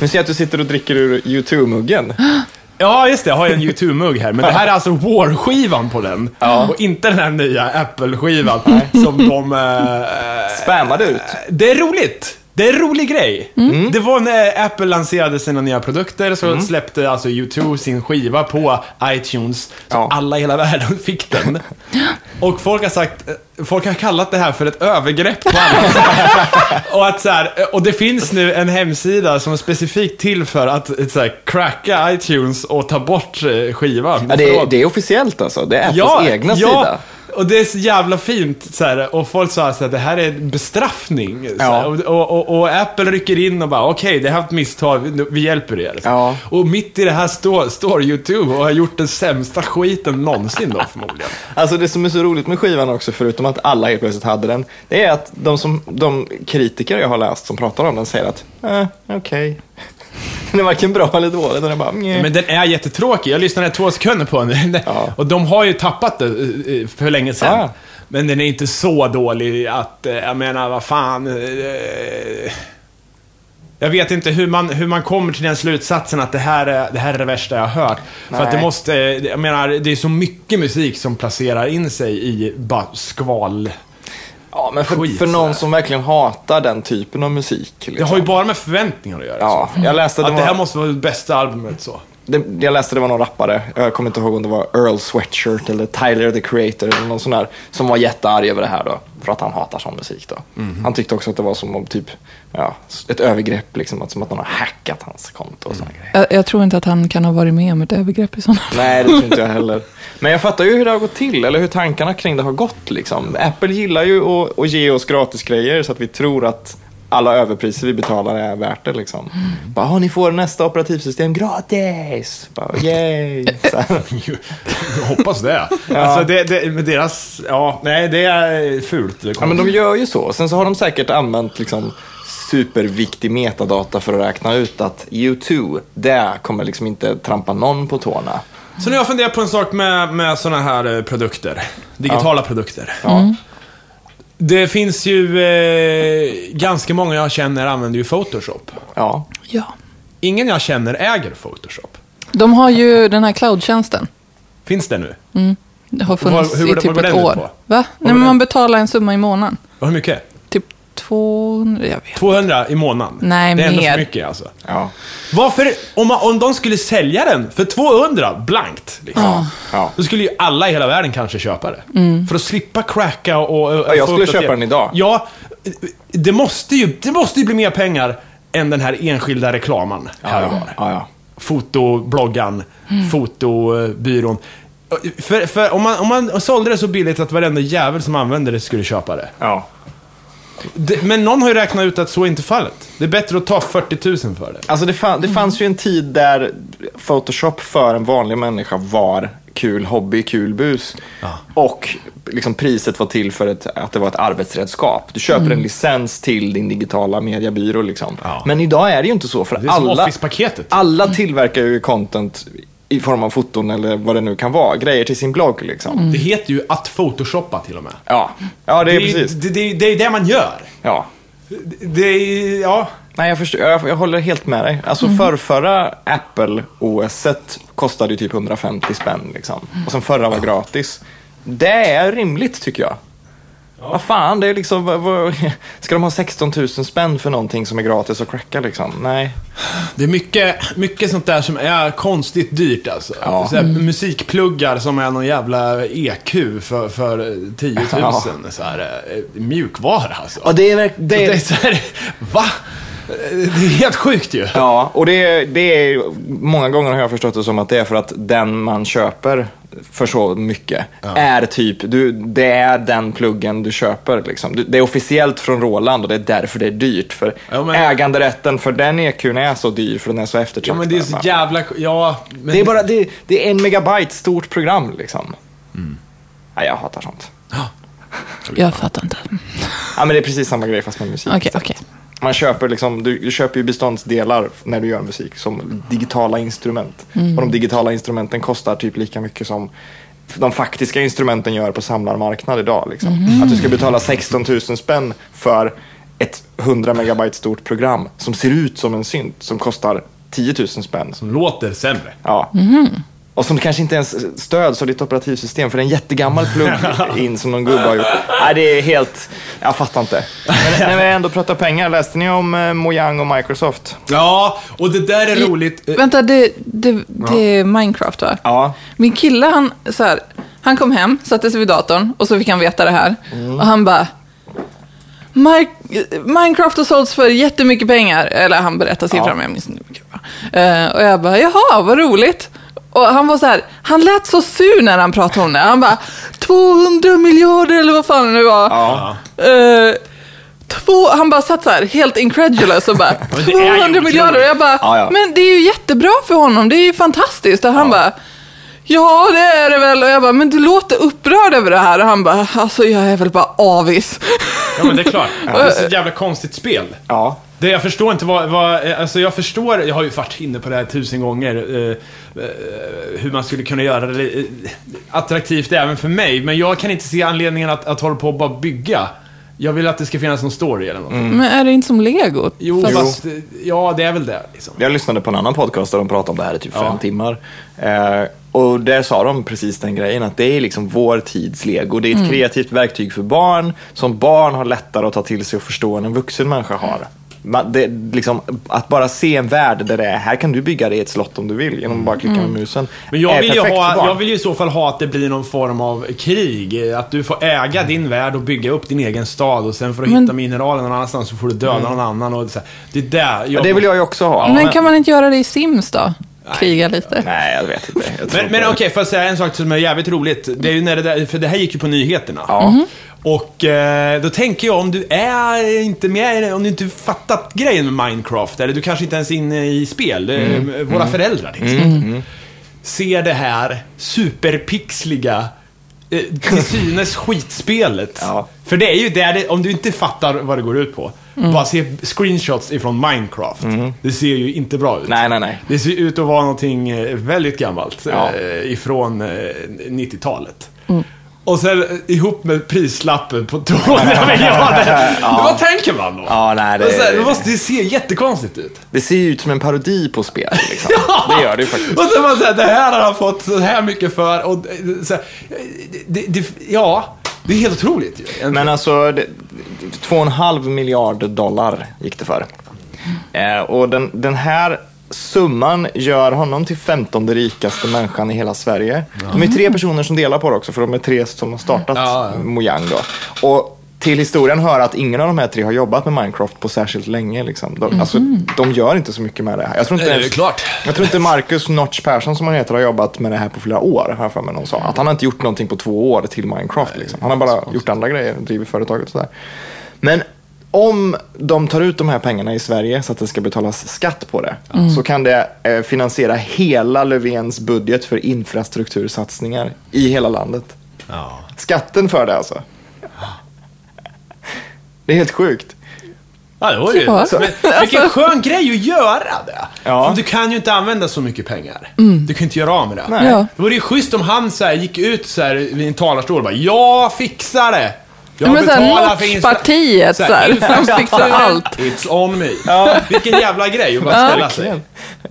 Nu ser jag att du sitter och dricker ur YouTube-muggen. [GASPS] Ja, just det. Jag har ju en YouTube-mugg här. Men det här är alltså War-skivan på den. Och inte den här nya Apple-skivan som de... Eh, Spammade ut. det är roligt. Det är en rolig grej. Mm. Det var när Apple lanserade sina nya produkter så släppte alltså YouTube sin skiva på iTunes. Så Ja. alla i hela världen [LAUGHS] fick den. Och folk har sagt, folk har kallat det här för ett övergrepp på alla. [LAUGHS] och, att så här, och det finns nu en hemsida som är specifikt till för att så här, cracka iTunes och ta bort eh, skivan. Ja, det, är, det är officiellt alltså, det är Apples egna sida. Och det är så jävla fint. Så här, och folk sa att det här är en bestraffning. Så Ja. här, och, och, och, och Apple rycker in och bara, okej, det här ett misstag, vi, hjälper er. Ja. Och mitt i det här står, står YouTube och har gjort den sämsta skiten någonsin då förmodligen. [LAUGHS] Alltså det som är så roligt med skivan också, förutom att alla helt plötsligt hade den, det är att de, som, de kritiker jag har läst som pratar om den säger att, eh, okej. [LAUGHS] Den är varken bra eller dålig, den är bara, mjö. Men den är jättetråkig. Jag lyssnade två sekunder på den. [LAUGHS] Ja. Och de har ju tappat det eh, för länge sedan. Ja. Men den är inte så dålig att, eh, jag menar, vad fan. eh, Jag vet inte hur man, hur man kommer till den slutsatsen att det här är det, här är det värsta jag har hört. För att det Nej. måste, jag menar, det är så mycket musik som placerar in sig i bara skval. Ja, men för, skit, för någon som verkligen hatar den typen av musik. Det Liksom. har ju bara med förväntningar att göra. Ja, så. jag läste, det Att det här var, måste vara det bästa albumet så. Det, jag läste det var någon rappare, jag kommer inte ihåg om det var Earl Sweatshirt eller Tyler the Creator eller någon sån där, som var jättearg över det här då, för att han hatar sån musik då. Mhm. Han tyckte också att det var som om typ, ja, ett övergrepp liksom, att, som att någon har hackat hans konto och såna grejer. Jag, jag tror inte att han kan ha varit med om ett övergrepp i sådana fall. Nej, det tror inte jag heller. Men jag fattar ju hur det har gått till, eller hur tankarna kring det har gått. Liksom. Apple gillar ju att, att ge oss gratisgrejer så att vi tror att alla överpriser vi betalar är värt det. Liksom. Bara, "Ah, ni får nästa operativsystem gratis! Bara, Yay! [LAUGHS] Jag hoppas det. Alltså det, det, med deras, ja, nej det är fult. Det Ja, men de gör ju så. Sen så har de säkert använt liksom, superviktig metadata för att räkna ut att U2, det kommer liksom inte trampa någon på tårna. Så nu har jag funderat på en sak med, med sådana här eh, produkter. Digitala produkter. Ja. Det finns ju, eh, ganska många jag känner använder ju Photoshop. Ja. Ja. Ingen jag känner äger Photoshop. De har ju den här cloudtjänsten. Finns det nu? Det har funnits Vad- hur i typ vad går ett den ut år. på? Va? Nej, men man betalar en summa i månaden. Och hur mycket? Typ 200, jag vet. 200 i månaden? Nej, Det är ändå mer. för mycket alltså. Ja. Varför, om, man, om de skulle sälja den för 200 blankt, liksom, Ja. då skulle ju alla i hela världen kanske köpa det. För att slippa cracka och... och Ja, jag få skulle uppdatera- köpa den idag. Ja, det måste, ju, det måste ju bli mer pengar än den här enskilda reklamen här och Ja, var. ja, ja. Fotobloggan, fotobyrån. För, för om, man, om man sålde det så billigt att varenda jävel som använder det skulle köpa det. ja. Det. Men någon har ju räknat ut att så är inte fallet. Det är bättre att ta 40 000 för det. Alltså det, fann, det fanns ju en tid där Photoshop för en vanlig människa var kul hobby, kul bus. Och liksom priset var till för ett, att det var ett arbetsredskap. Du köper en licens till din digitala mediebyrå. Liksom. Ja. Men idag är det ju inte så, för alla, alla tillverkar ju content i form av foton eller vad det nu kan vara. Grejer till sin blogg liksom. Det heter ju att photoshoppa till och med. Ja. ja, det är det, precis. Det, det, det är det man gör. Ja. Det är, ja. Nej, jag, förstår, jag, jag håller helt med dig. Alltså förrförra Apple OSet kostade ju typ 150 spänn liksom. Och sen förra var gratis. Det är rimligt tycker jag. Vad fan, det är liksom, vad, [LAUGHS] ska de ha 16 000 spänn för någonting som är gratis att cracka liksom? Nej. Det är mycket, mycket sånt där som är konstigt dyrt alltså. Ja. Så här, Musikpluggar som är någon jävla EQ för, för 10 000. Ja. Så här, eh, mjukvara alltså. Och det är, verk- det Det är så här, va? Det är helt sjukt ju. ja, och det, det är, många gånger har jag förstått det som att det är för att den man köper för så mycket är typ, du, det är den pluggen du köper liksom. Du- Det är officiellt från Roland och det är därför det är dyrt. För Ja, men- äganderätten för den EQn är så dyr för den är så Ja eftertraktad. men det är så jävla... Ja, men... Det är bara, det, det är en megabyte stort program liksom. Mm. Ja, jag hatar sånt. Jag fattar inte. Ja, men det är precis samma grej fast med musik. Okej, okej. Man köper liksom, du, du köper ju beståndsdelar när du gör musik som digitala instrument. Mm. Och de digitala instrumenten kostar typ lika mycket som de faktiska instrumenten gör på samlarmarknad idag. Liksom. Mm. Att du ska betala 16 000 spänn för ett 100 megabyte stort program som ser ut som en synt som kostar 10 000 spänn. Som låter sämre. Ja. Och som kanske inte ens stöds av ditt operativsystem för det är en jättegammal plug-in [LAUGHS] som någon gubbe har gjort. Nej, det är helt... Jag fattar inte. Men när vi ändå pratar pengar, läste ni om eh, Mojang och Microsoft? Ja, och det där är roligt. Eh, Vänta, det, det, det är Minecraft va? Ja. Min kille, han, så här, han kom hem, satte sig vid datorn och så fick han veta det här. Och han bara... "Mi- Minecraft har sålts för jättemycket pengar. Eller han berättade siffran, Ja. men jag minns inte mycket. Uh, och jag bara, jaha, vad roligt. Och han var så här, han lät så sur när han pratade om det. Han bara, 200 miljarder eller vad fan det nu var. Ja. Eh, två, han bara satt så här helt incredulous och bara [LAUGHS] Men det är ju 200 otroligt. miljarder och jag bara, Ja, ja. men det är ju jättebra för honom, det är ju fantastiskt. Och han bara, ja det är det väl. Och jag bara, men du låter upprörd över det här. Och han bara, alltså jag är väl bara avis. Ja, men det är klart. [LAUGHS] Det är så ett jävla konstigt spel. Ja. Det jag förstår inte vad, vad, alltså jag förstår, jag har ju varit inne på det här tusen gånger, eh, eh, hur man skulle kunna göra det eh, attraktivt även för mig. Men jag kan inte se anledningen att, att hålla på och bara bygga. Jag vill att det ska finnas någon story eller något. Men är det inte som lego? Jo, Fast- fast, eh, ja det är väl det liksom. Jag lyssnade på en annan podcast där de pratade om det här i typ Ja. fem timmar. Eh, och där sa de precis den grejen, att det är liksom vår tids lego. Det är ett kreativt verktyg för barn, som barn har lättare att ta till sig och förstå än en vuxen människa har. Man, det, liksom, att bara se en värld där det är, här kan du bygga dig ett slott om du vill, genom att bara klicka med musen. Men jag vill, ju ha, jag vill ju i så fall ha att det blir någon form av krig. Att du får äga din värld och bygga upp din egen stad och sen för att Men- hitta mineraler någon annanstans så får du döda någon annan. Och så här. Det är där Ja, det vill jag ju också ha. men kan man inte göra det i Sims då? Kriga lite? Nej, jag vet inte. Jag Men, men okej, får jag säga en sak som är jävligt roligt? Det är ju när det där, för det här gick ju på nyheterna. Ja. Och eh, då tänker jag om du är inte med, om du inte fattat grejen med Minecraft, eller du kanske inte ens är inne i spel, eh, våra föräldrar till exempel, ser det här superpixliga, eh, till [LAUGHS] synes skitspelet. Ja. För det är ju där det, om du inte fattar vad det går ut på, bara se screenshots ifrån Minecraft. Det ser ju inte bra ut. Nej, nej, nej. Det ser ut att vara någonting eh, väldigt gammalt Ja. eh, ifrån eh, 90-talet. Och sen eh, ihop med prislappen på 200 [LAUGHS] [LAUGHS] miljarder. Vad tänker man då? Ja, nej, det- här, det, måste, det ser jättekonstigt ut. Det ser ju ut som en parodi på spel. Liksom. [LAUGHS] Det gör det ju faktiskt. Och så man säger det här har han fått så här mycket för. Och, eh, så här, det, det, ja, det är helt otroligt ju. Men alltså, det, 2,5 miljarder dollar gick det för. Eh, och den, den här summan gör honom till 15 rikaste människan i hela Sverige. De är tre personer som delar på det också, för de är tre som har startat Ja, ja. Mojang då. Och till historien hör att ingen av de här tre har jobbat med Minecraft på särskilt länge. Liksom. De, alltså, de gör inte så mycket med det här. Jag tror inte, Det är klart. jag tror inte Marcus Notch Persson som han heter har jobbat med det här på flera år. Jag för mig någon sa. Att han har inte gjort någonting på två år till Minecraft. Liksom. Han har bara gjort andra grejer, drivit företaget och sådär. Men om de tar ut de här pengarna i Sverige så att det ska betalas skatt på det, så kan det eh, finansiera hela Löfvens budget för infrastruktursatsningar i hela landet. Ja. Skatten för det alltså. Det är helt sjukt. Ja, det var ju... Ja. Men, vilken [LAUGHS] skön grej att göra det. Ja. För du kan ju inte använda så mycket pengar. Du kan inte göra av med det. Nej. Ja. Det vore ju schysst om han så här, gick ut så här, vid en talarstol och bara “Jag fixar det!” Jag Men såhär, betalar för infra- Notchpartiet så här, såhär, de fixar allt. It's on me. Vilken jävla grej att bara ställa sig.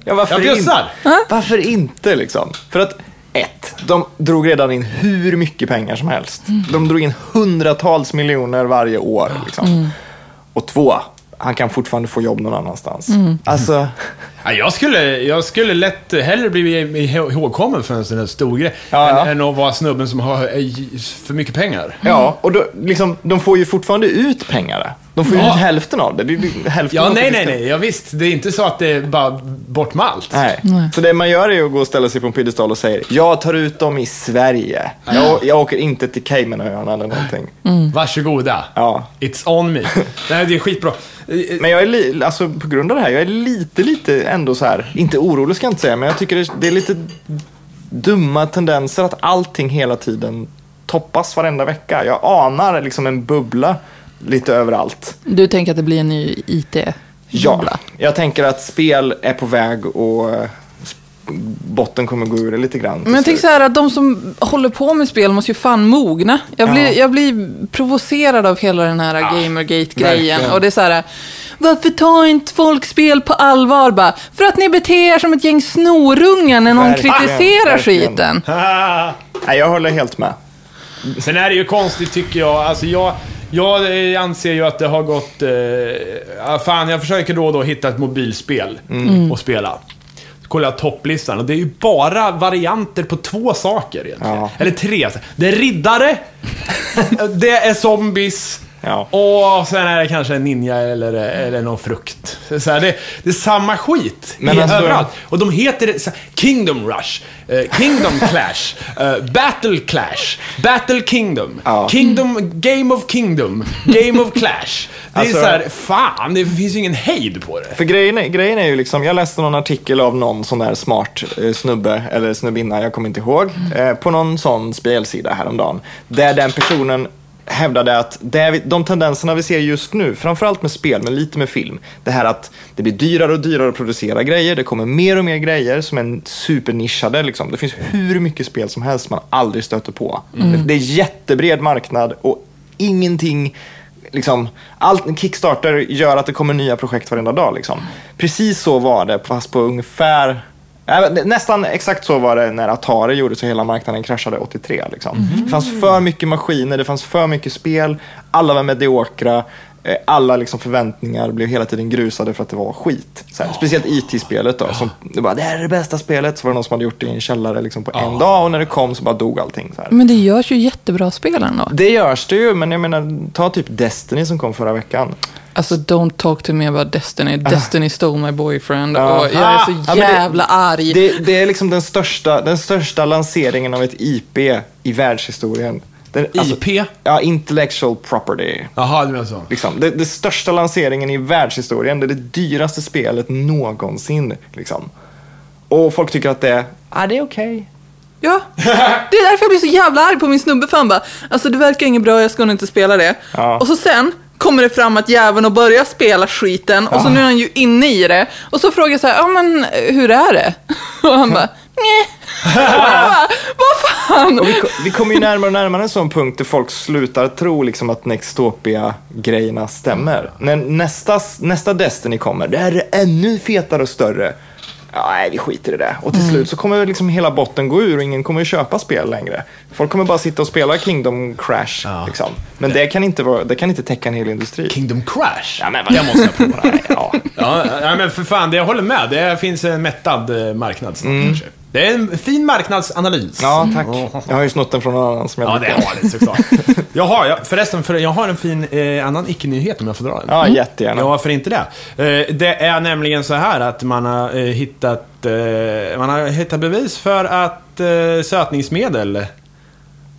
Ja, varför Jag bjussar. inte? Varför inte liksom? För att ett, de drog redan in hur mycket pengar som helst. De drog in hundratals miljoner varje år. Liksom. Och två, han kan fortfarande få jobb någon annanstans. Alltså, [LAUGHS] Ja, jag, skulle, jag skulle lätt hellre bli ihågkommen för en sån här stor grej Ja, ja. än, än att vara snubben som har eh, för mycket pengar. ja, och då, liksom, de får ju fortfarande ut pengar. De får ju Ja. ut hälften av det. det, är ju hälften Ja, av nej, det nej, nej. Ja, visst, det är inte så att det är bara bort med allt. Nej. Så det man gör är att gå och ställa sig på en piedestal och säger jag tar ut dem i Sverige. Jag, jag åker inte till Caymanöarna eller någonting. Varsågoda. Ja. It's on me. Nej, det är skitbra. Men jag är li, alltså på grund av det här, jag är lite, lite ändå så här, inte orolig ska jag inte säga, men jag tycker det, det är lite dumma tendenser att allting hela tiden toppas varenda vecka. Jag anar liksom en bubbla lite överallt. Du tänker att det blir en ny IT-bubbla? Ja, jag tänker att spel är på väg och eh, botten kommer gå ur det lite grann. Men jag tänker så här att de som håller på med spel måste ju fan mogna. Jag blir, Ja. jag blir provocerad av hela den här Gamergate-grejen. verkligen. Och det är så här, varför tar inte folk spel på allvar? Bara, för att ni beter er som ett gäng snorungar när någon Verkligen, kritiserar verkligen. skiten. [LAUGHS] Nej, jag håller helt med. Sen är det ju konstigt tycker jag. Alltså jag, jag anser ju att det har gått... Eh, fan, jag försöker då och då hitta ett mobilspel Mm. och spela. Så kollar jag topplistan och det är ju bara varianter på två saker egentligen. Ja. Eller tre. Det är riddare, [LAUGHS] det är zombies Ja. och sen är det kanske en ninja eller, eller någon frukt. Så här, det, det är samma skit Men alltså- överallt. Och de heter så Kingdom Rush, eh, Kingdom [LAUGHS] Clash, eh, Battle Clash, Battle Kingdom, Ja. Kingdom, Game of Kingdom, Game of Clash. Det Alltså- är så här, fan, det finns ju ingen hejd på det. För grejen är, grejen är ju liksom, jag läste någon artikel av någon sån där smart eh, snubbe, eller snubbinna, jag kommer inte ihåg, eh, på någon sån spelsida häromdagen. Där den personen hävdade att det de tendenserna vi ser just nu, framförallt med spel, men lite med film, det här att det blir dyrare och dyrare att producera grejer, det kommer mer och mer grejer som är supernischade. Liksom. Det finns hur mycket spel som helst man aldrig stöter på. Det, det är jättebred marknad och ingenting liksom, allt, Kickstarter gör att det kommer nya projekt varenda dag. Liksom. Precis så var det, fast på ungefär Nästan exakt så var det när Atari gjorde så hela marknaden kraschade 83. Liksom. Det fanns för mycket maskiner, det fanns för mycket spel, alla var mediokra, eh, alla liksom förväntningar blev hela tiden grusade för att det var skit. Så här, Speciellt IT-spelet då, som det, bara, det här är det bästa spelet, så var det någon som hade gjort det i en källare liksom, på en dag och när det kom så bara dog allting. Så här. Men det görs ju jättebra spel ändå. Det görs det ju, men jag menar, ta typ Destiny som kom förra veckan. Alltså, don't talk to me about Destiny. Destiny stole my boyfriend. Och jag är så jävla arg. Det, det är liksom den största, den största lanseringen av ett IP i världshistorien. Den, alltså- IP? Ja, intellectual property. Jaha, du menar så. Liksom. Det, det största lanseringen i världshistorien. Det är det dyraste spelet någonsin. Liksom. Och folk tycker att det är, ah, det är okej. Ja, det är därför jag blir så jävla arg på min snubbe. För han bara, alltså det verkar inget bra, jag ska nog inte spela det. Ja. Och så sen kommer det fram att jäveln och börjar spela skiten och så nu är han ju inne i det. Och så frågar jag så här, ja men hur är det? [LAUGHS] Och han bara, nej. [LAUGHS] Vad fan? Och vi, vi kommer ju närmare och närmare en sån punkt där folk slutar tro liksom att Nextopia-grejerna stämmer. När nästa, nästa Destiny kommer, det här är ännu fetare och större. Ja, nej, vi skiter i det. Och till slut så kommer liksom hela botten gå ur och ingen kommer köpa spel längre. Folk kommer bara sitta och spela Kingdom Crash. Ja. Liksom. Men det kan, inte vara, det kan inte täcka en hel industri. Kingdom Crash? Ja, men vad- det måste jag prova. Ja. Ja, ja, men för fan, det jag håller med. Det finns en mättad eh, marknad snart kanske. Det är en fin marknadsanalys. ja, tack. Jag har ju snott den från någon annan som jag Ja, det brukar. har det såklart. [LAUGHS] Jag har, jag, förresten, för, jag har en fin eh, annan icke-nyhet om jag får dra den. Ja, jättegärna. Ja, varför inte det? Eh, det är nämligen så här att man har eh, hittat, eh, man har hittat bevis för att eh, sötningsmedel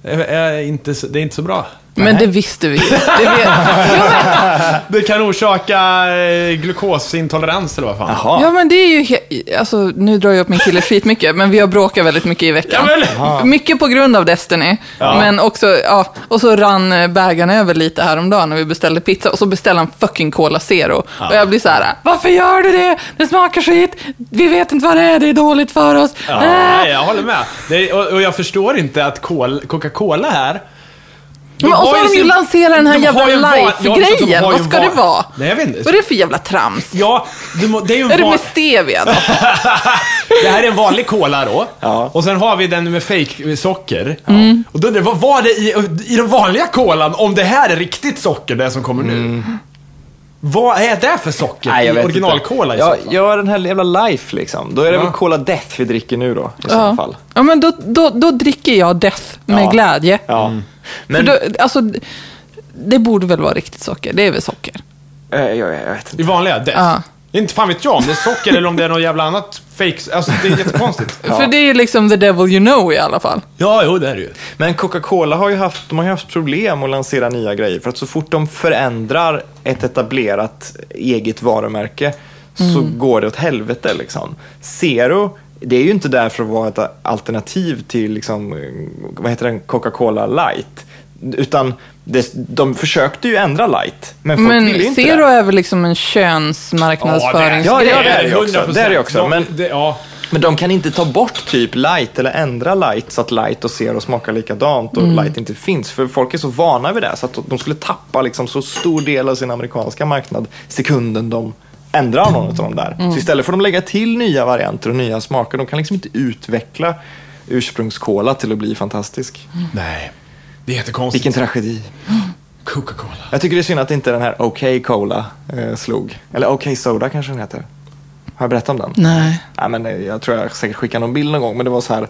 är, är inte, det är inte så bra Men det visste vi. Det vet... [LAUGHS] ja, Det kan orsaka eh, glukosintolerans eller vad fan. Jaha. ja, men det är ju... He... Alltså, nu drar jag upp min kille skitmycket, men vi har bråkat väldigt mycket i veckan. Ja, Mycket på grund av Destiny, men också, ja, och så rann eh, bägaren över lite häromdagen när vi beställde pizza och så beställde han fucking Cola Zero. Och jag blir så här, varför gör du det? Det smakar skit, vi vet inte vad det är, det är dåligt för oss. ja, Äh. nej, jag håller med. Det, och, och jag förstår inte att Col- Coca-Cola här... Men, och så har de ju sin- lanserat den här de jävla så life-grejen. Vad ska det vara? Nej, jag vet inte. Vad är det för jävla trams? Ja, du må, det är ju en Är det med stevia då? [LAUGHS] Det här är en vanlig cola då. Ja. Och sen har vi den med fake socker. Mm. Och då undrar jag, vad var det i, i den vanliga colan, om det här är riktigt socker, det som kommer nu? Vad är det för socker i originalcola i ja, så fall? ja, den här jävla life liksom. Då är det Ja. väl Cola Death vi dricker nu då, i så Ja. fall. ja, men då, då, då dricker jag Death med Ja. glädje. Ja. Mm. Men, För då, alltså, det borde väl vara riktigt socker? Det är väl socker? eh, jag, jag vet inte. I vanliga Death? Ja. Inte fan vet jag om det är socker eller om det är något jävla annat fake. Alltså det är jättekonstigt. [LAUGHS] För det är liksom the devil you know i alla fall. Ja, jo det är det ju. Men Coca-Cola har ju haft, de har ju haft problem att lansera nya grejer. För att så fort de förändrar ett etablerat eget varumärke så går det åt helvete liksom. Zero, det är ju inte där för att vara ett alternativ till liksom, vad heter den, Coca-Cola light. Utan det, de försökte ju ändra light, men folk ville ju Men inte Zero det. är väl liksom en könsmarknadsföringsgrej? Ja, det är det ju också. 100%. Det är det också, De- men- det, ja. Men de kan inte ta bort typ light eller ändra light så att light och zero smakar likadant och light inte finns. För folk är så vana vid det så att de skulle tappa liksom så stor del av sin amerikanska marknad sekunden de ändrar någon av dem där. Så istället får de lägga till nya varianter och nya smaker. De kan liksom inte utveckla ursprungskola till att bli fantastisk. Nej. Det är jättekonstigt. Vilken tragedi. Coca-Cola. Jag tycker det är synd att inte den här OK Cola eh, slog. Eller OK Soda kanske den heter. Har jag berättat om den? Nej. Nej, men eh, jag tror jag säkert skickade någon bild någon gång, men det var så här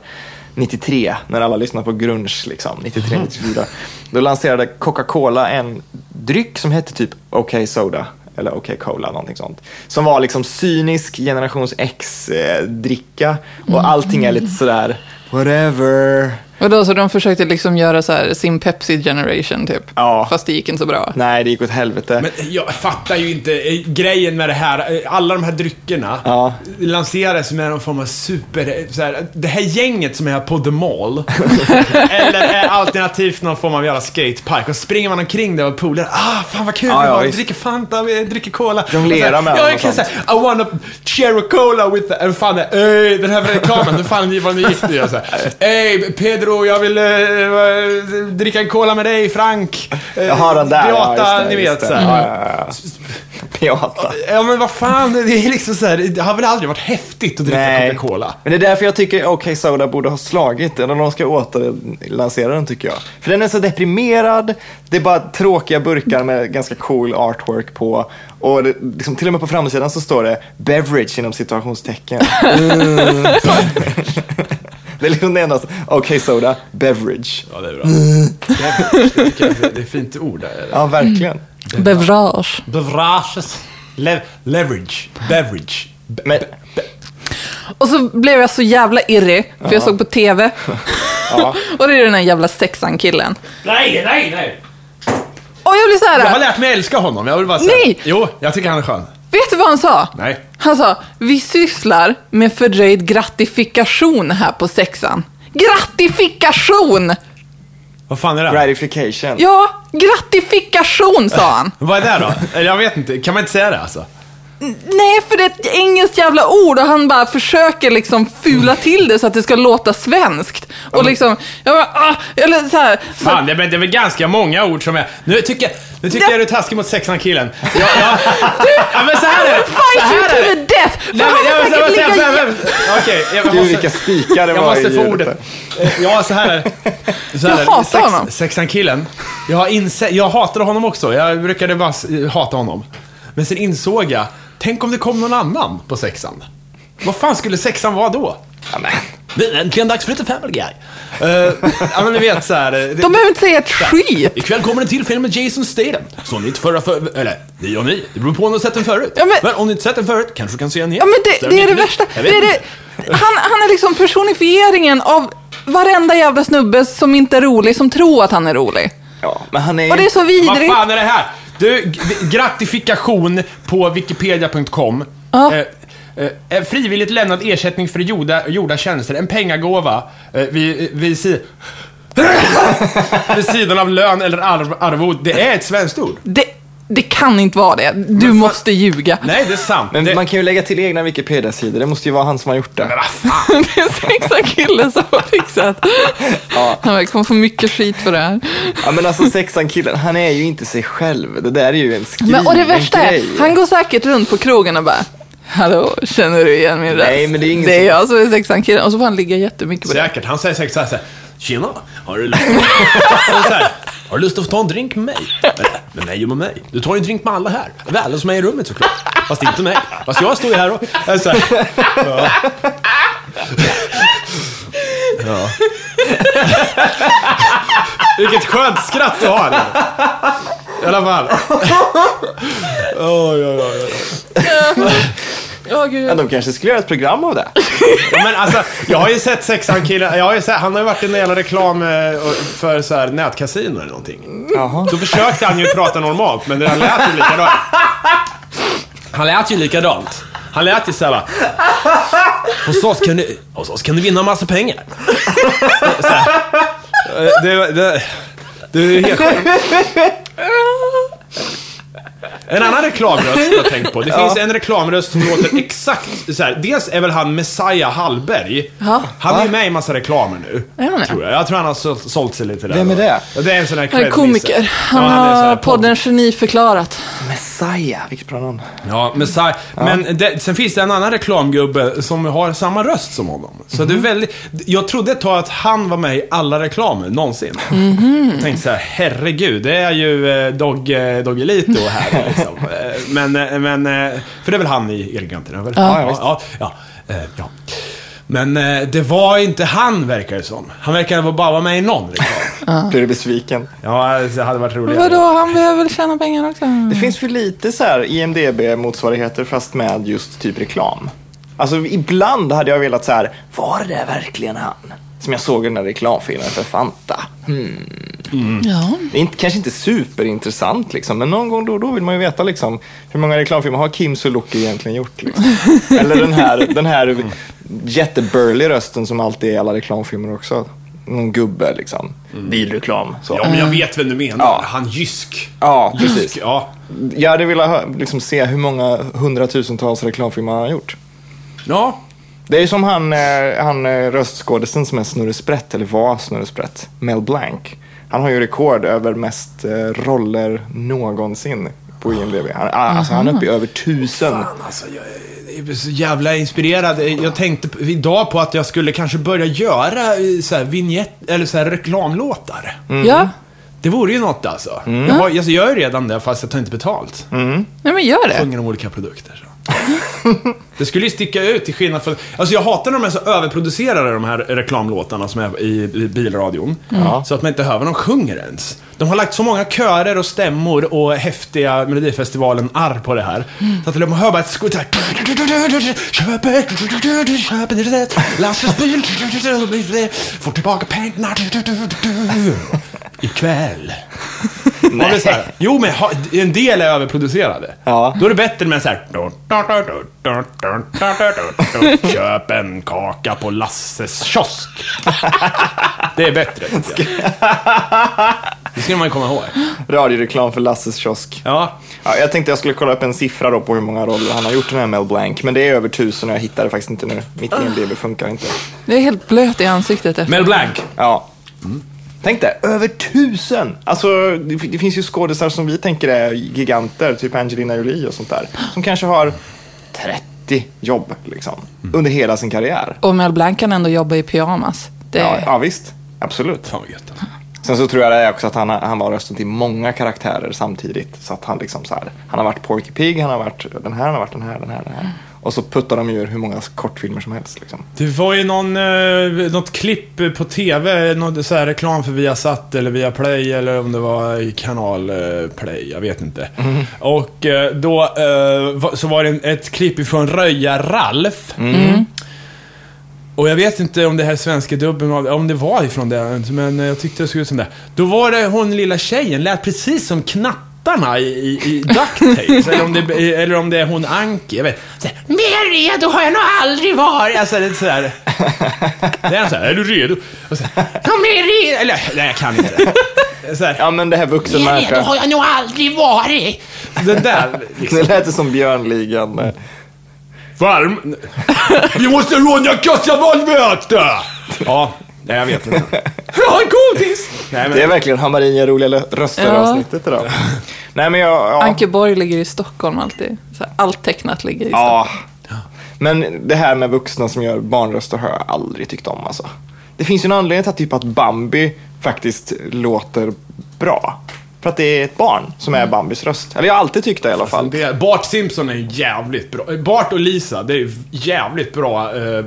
93, när alla lyssnade på grunge, liksom, 93, 94. Då lanserade Coca-Cola en dryck som hette typ OK Soda, eller OK Cola, någonting sånt. Som var liksom cynisk generations X-dricka och allting är lite sådär, whatever. Och då så de försökte liksom göra så här sin Pepsi generation typ. Ja. Fast det gick inte så bra. Nej, det gick åt helvete. Men jag fattar ju inte eh, grejen med det här. eh, Alla de här dryckerna Ja. lanseras med någon form av super... eh, Så här, det här gänget som är på The Mall. [LAUGHS] eller är alternativt någon form av jävla skatepark. Och springer man omkring där och polare. Ah, fan vad kul Ja, vi ja. Vi dricker Fanta, vi dricker Cola. Jonglera här, med Ja, jag kan säga I wanna share a cola with... the-" Äh, fan, ey, den här reklamen. Hur fan vad ni gick nu? Här, [LAUGHS] Ey, Pedro, jag vill eh, dricka en cola med dig, Frank. Eh, Jag har den där. Beata, ja, det, ni vet. Så här. Ja, ja, ja. Beata. Ja men vad fan, det är liksom så här, det har väl aldrig varit häftigt att dricka Coca-Cola? Men det är därför jag tycker OK Soda borde ha slagit eller de ska återlansera den tycker jag. För den är så deprimerad, det är bara tråkiga burkar med ganska cool artwork på. Och det, liksom, till och med på framsidan så står det beverage inom situationstecken. Mm. [LAUGHS] [LAUGHS] det är liksom det enda. OK Soda, beverage. Ja, det är bra. Beverage, det, tycker jag, det, det är ett fint ord. Där. Ja, verkligen. Bevrage. Beverages. Le leverage. Beverage. Be Men, Och så blev jag så jävla irrig, för jag såg på TV. [LAUGHS] ja. och det är den här jävla sexan-killen. Nej, nej, nej! Och jag blir så Jag har här. lärt mig älska honom. Jag vill bara säga. Nej! Jo, jag tycker han är skön. Vad han sa? Nej. Han sa, vi sysslar med fördröjd gratifikation här på sexan. Gratifikation! Vad fan är det? gratification. Ja, gratifikation sa han. Vad är det då? Jag vet inte. Kan man inte säga det alltså? Nej, för det är ett engelskt jävla ord och han bara försöker liksom fula till det så att det ska låta svenskt. Och liksom, jag bara, ah, eller så här. Så, Fan, det är, det är väl ganska många ord som är... Nu tycker jag, nu tycker jag du är taskig mot sexan killen. Ja, ja. ja, men så här är det. Så fight här you är det. the death! Nej, men jag måste säkert säga... ligga... Okej, jag Gud, måste... vilka spikar det Jag var i måste få ordet. Eh, Ja, så här är det. Så här Jag hatar honom. Sexan killen. Jag, inse, jag hatade honom också. Jag brukade bara hata honom. Men sen insåg jag, tänk om det kom någon annan på sexan. Vad fan skulle sexan vara då? Men. Det är äntligen dags för lite Family Guy. Uh, ja, men ni vet så här. eh, Det, De behöver inte säga ett skit. Ikväll kommer en till film med Jason Statham. Såg ni inte förra för... Eller, ni och ni. Det beror på om ni har sett den förut. Ja, men- om ni inte sett den förut, kanske du kan se den igen. Ja, men det, det är det värsta. Det är det, han, han är liksom personifieringen av varenda jävla snubbe som inte är rolig, som tror att han är rolig. Ja, men han är Och det är så Vad vidrigt. fan är det här? Du, gratifikation på wikipedia.com. Ja. Eh, eh, frivilligt lämnad ersättning för gjorda, gjorda tjänster, en pengagåva eh, vid, vid, si, [LAUGHS] vid sidan av lön eller arv, arvod. Det är ett svenskt ord. Det, det kan inte vara det. Du fan- måste ljuga. Nej, det är sant. Men det, man kan ju lägga till egna Wikipedia-sidor. Det måste ju vara han som har gjort det. men vad fan? [LAUGHS] Det är sexa kille som har fixat. Han verkar kommer få mycket skit för det här. Ja, men alltså sexan killen, han är ju inte sig själv. Det där är ju en skriven Men, och det värsta är, han går säkert runt på krogen och bara Hallå, känner du igen min röst? Nej, men det är ingen Det är som- jag som är sexan killen. Och så får han ligga jättemycket på det. Säkert. Han säger säkert så här, så här Tjena, har du lust [LAUGHS] så här, Har du lust att ta en drink med mig? Med, med mig och med mig. Du tar ju en drink med alla här. Alltså med alla som är i rummet såklart. Fast inte mig. Fast jag står ju här och... Äh, så här. Ja. Ja. Vilket skönt skratt du har. I alla fall. Oh, ja, ja, ja. Åh gud. Ja, de kanske skulle göra ett program av det. [LAUGHS] Ja, men alltså, jag har ju sett sexan killen, jag har ju sett, han har ju varit i en jävla reklam eh, för så här nätkasino eller någonting. Jaha. Då försökte han ju prata normalt, men det lät ju likadant. Han lät ju likadant. Han lät ju såhär hos oss kan du, hos oss kan du vinna massa pengar. Så här. Eh, Det, det, det är helt sjukt. En annan reklamröst jag tänkt på. Det finns en reklamröst som låter exakt så här. Dels är väl han Messiah Hallberg. Ja. Han är ju med i massa reklamer nu. Är han det? tror jag. jag tror han har sålt, sålt sig lite där. Vem är det? Ja, Det är en sån här Han är komiker. Han Ja, är så här har podd- podden Geni förklarat. Messiah, vilket bra namn. Ja, Messiah. Men det, sen finns det en annan reklamgubbe som har samma röst som honom. Så det är väldigt... Jag trodde ett tag att han var med i alla reklamer, någonsin. Jag tänkte så här, herregud, det är ju eh, Dog, eh, Doggelito här liksom. [LAUGHS] Eh, Men, eh, men, eh, för det är väl han i Elgiganten? Ja, ja, ja, ja, eh, ja. Men det var inte han, verkar det som. Han verkar bara vara med i någon reklam. [LAUGHS] Blir du besviken? Ja, det hade varit roligare. Vadå, han behöver väl tjäna pengar också? Det finns för lite så här IMDB-motsvarigheter fast med just typ reklam. Alltså ibland hade jag velat så här, var det verkligen han? Som jag såg i den där reklamfilmen för Fanta. Hmm. Ja. Det är inte, kanske inte superintressant liksom, men någon gång då och då vill man ju veta liksom, hur många reklamfilmer har Kim Sulocki egentligen gjort? Liksom? [LAUGHS] Eller den här, den här jätteburly rösten som alltid är i alla reklamfilmer också. Någon gubbe liksom. Bilreklam. Så. Ja, men jag vet vem du menar. Ja. Han Jysk. Ja, precis. Jysk, ja. Jag hade velat liksom, se hur många hundratusentals reklamfilmer han har gjort. Ja, Det är ju som han, eh, han eh, röstskådisen som är Snurre Sprätt, eller var Snurre Sprätt, Mel Blanc. Han har ju rekord över mest eh, roller någonsin på IMDB. Han, alltså, han är uppe i över tusen. Fan, alltså, jag är så jävla inspirerad. Jag tänkte idag på att jag skulle kanske börja göra så här vignett, eller så här reklamlåtar. Ja, Det vore ju något alltså. Jag, har, jag gör ju redan det fast jag tar inte betalt. nej men gör det. Sjunger om olika produkter. Så. [LAUGHS] det skulle ju sticka ut till skillnad från... Alltså jag hatar när de är så överproducerade, de här reklamlåtarna som är i, bilradion. Ja. Så att man inte hör vad de sjunger ens. De har lagt så många körer och stämmor och häftiga Melodifestivalen-arr på det här. Så att man hör bara ett skutt här. Köp ett, köp ett lastbil, får tillbaka pengarna ikväll. Nej. Så här, jo, men ha, en del är överproducerade. Ja. Då är det bättre med så här. Köp en kaka på Lasses kiosk. Det är bättre. Det ska man ju komma ihåg. Radioreklam för Lasses kiosk. Ja. Ja, jag tänkte jag skulle kolla upp en siffra då på hur många roller han har gjort den här Mel Blanc. Men det är över tusen och jag hittar det faktiskt inte nu. Mitt IMDB funkar inte. Det är helt blöt i ansiktet efter. Mel Blanc. Ja. Tänk dig, över tusen! Alltså, det, det finns ju skådisar som vi tänker är giganter, typ Angelina Jolie och sånt där. Som kanske har 30 jobb, liksom. Under hela sin karriär. Och Mel Blanc kan ändå jobba i pyjamas. Det... Ja, ja, visst. Absolut. Fan vad gött. alltså. Sen så tror jag det är också att han, han var rösten till många karaktärer samtidigt. Så att han liksom så här, han har varit Porky Pig, han har varit den här, han har varit den här, den här, den här. Och så puttar de ur hur många kortfilmer som helst liksom. Det var ju någon, eh, något klipp på TV, något så här reklam för Viasat eller Viaplay eller om det var i kanal eh, Play, jag vet inte. Och eh, då eh, så var det ett klipp ifrån Röja-Ralf. Och jag vet inte om det här svenska dubben, om det var ifrån det, men jag tyckte det såg ut som det. Då var det hon lilla tjejen, lät precis som knattarna i, i, i DuckTales. eller, om det, eller om det är hon Anki, jag vet. Så här, Mer redo har jag nog aldrig varit. Alltså, det är sådär. Det är så här, är du redo? Och så här, "Ja, mer redo. Eller, nej jag kan inte. Så här, Ja, men det här vuxen mer redo människa. har jag nog aldrig varit. Den där, liksom. Det lät som Björnligan. Varm. Vi måste råna kassavalvmöte! Ja, nej jag vet inte. [LAUGHS] Ja, en godis! Nej, men, Det är verkligen har Maria roliga lö- röster Ja. avsnittet idag. [LAUGHS] Nej, men jag... Ja. Ankeborg ligger i Stockholm alltid. Allt tecknat ligger i Stockholm. Ja. Men det här med vuxna som gör barnröster har jag aldrig tyckt om alltså. Det finns ju en anledning till att, typ att Bambi faktiskt låter bra. För att det är ett barn som är Bambis röst. Eller jag har alltid tyckt det i alla fall. det, Bart Simpson är jävligt bra. Bart och Lisa, det är jävligt bra eh, eh,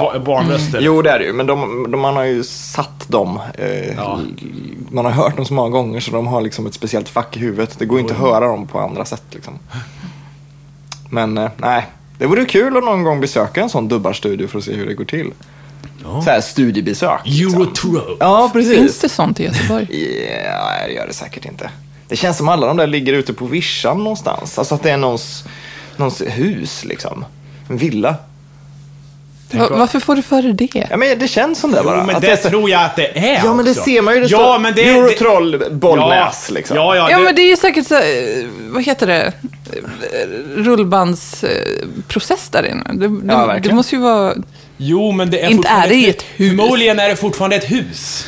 ba- barnröster. Jo, det är det ju. Men de, de, man har ju satt dem. Eh, Ja. Man har hört dem så många gånger så de har liksom ett speciellt fack i huvudet. Det går inte att höra dem på andra sätt liksom. Men eh, nej, det vore kul att någon gång besöka en sån dubbarstudio för att se hur det går till. Så här studiebesök. liksom. Ja, precis. Finns det sånt i Göteborg? Ja, det gör det säkert inte. Det känns som alla de där ligger ute på vischan någonstans. Alltså att det är någons, någons hus liksom. En villa. Va- varför får du för dig det? Ja, men det känns som det bara. Jo, men Att det, så- tror jag att det är Ja, men det också. ser man ju. Det ja, står men det, Eurotroll det, Bollnäs ja, liksom. Ja, ja, Ja, det, men det är ju säkert så, eh, vad heter det, Eh, rullbandsprocess där inne. Det, det, Ja, det verkligen. måste ju vara, Jo, men det är Inte fortfarande är det ett ett hus. Förmodligen är det fortfarande ett hus.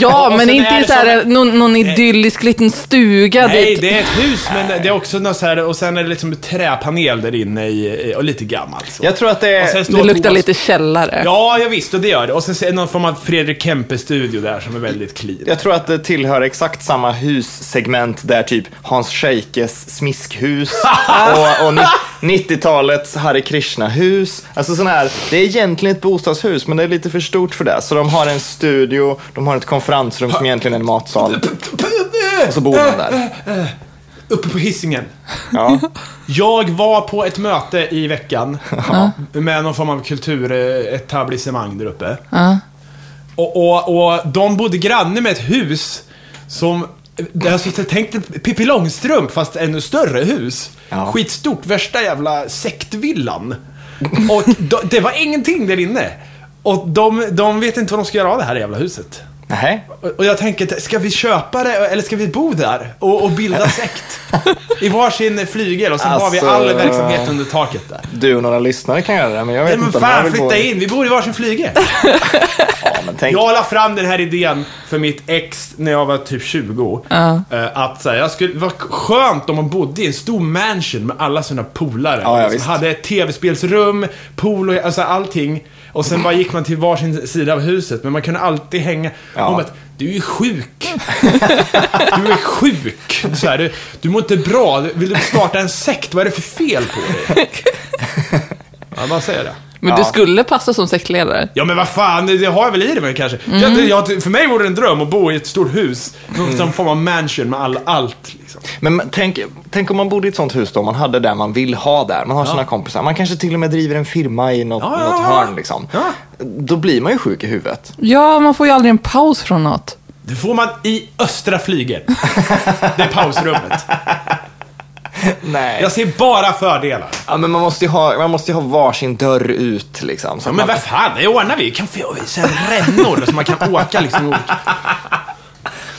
ja, [LAUGHS] men inte är så här, som- någon, någon idyllisk liten stuga Nej, dit. det är ett hus, men det är också något så här, och sen är det liksom träpanel där inne i, och lite gammalt. Så. Jag tror att det är... Det luktar lite källare. Ja, jag visst, och det gör det. Och sen är det någon form av Fredrik Kempe-studio där som är väldigt clean. Jag tror att det tillhör exakt samma hussegment där typ Hans Scheikes smiskhus [LAUGHS] och, och ni- 90-talets Hare Krishna-hus. Alltså sån här, det är egentligen ett bostadshus men det är lite för stort för det. Så de har en studio, de har ett konferensrum som egentligen är en matsal. Och så bor man där. Uppe på hissingen. Ja. [LAUGHS] Jag var på ett möte i veckan med någon form av kulturetablissemang där uppe. Och, och, och de bodde granne med ett hus som Alltså, tänk Pippi Långstrump fast ännu större hus. Ja. Skitstort, värsta jävla sektvillan. Och de, det var ingenting där inne. Och de, de vet inte vad de ska göra av det här jävla huset. Nej. Och- Och jag tänker, ska vi köpa det eller ska vi bo där och, och bilda [LAUGHS] sekt? I varsin flygel och sen har vi Alltså- all verksamhet under taket där. Du och några lyssnare kan göra det, men jag vet Nej men inte jag fan, flytta in, vi bor i varsin flygel. [LAUGHS] Ja, men tänk. Jag la fram den här idén för mitt ex när jag var typ 20. Ja. Eh, Att så här, jag skulle, var skönt om man bodde i en stor mansion med alla sina polare. Ja, ja, som visst. hade ett tv-spelsrum, pool och alltså allting. Och sen bara gick man till varsin sida av huset, men man kunde alltid hänga. Ja. Om att, du är sjuk. [LAUGHS] Du är sjuk. Så här, du, du mår inte bra. Vill du starta en sekt? Vad är det för fel på dig? [LAUGHS] Ja, bara säger det. Men Ja. du skulle passa som sektledare. Ja men vad fan, det har jag väl i det men kanske. Mm. Jag, jag, för mig vore det en dröm att bo i ett stort hus. Någon mm. form av mansion med all, allt. Liksom. Men tänk, tänk om man bodde i ett sånt hus då, man hade det man vill ha där. Man har sina kompisar. Man kanske till och med driver en firma i något, Ja, ja, något ja. hörn liksom. Ja. Då blir man ju sjuk i huvudet. Ja, man får ju aldrig en paus från något. Det får man i östra flyger. Det är pausrummet. [LAUGHS] [LAUGHS] Nej. Jag ser bara fördelar. Ja, men man måste ju ha, man måste ha varsin dörr ut liksom. Så Ja, men man, vad fan, det ordnar vi. Kan få så rännor så man kan åka liksom. [LAUGHS]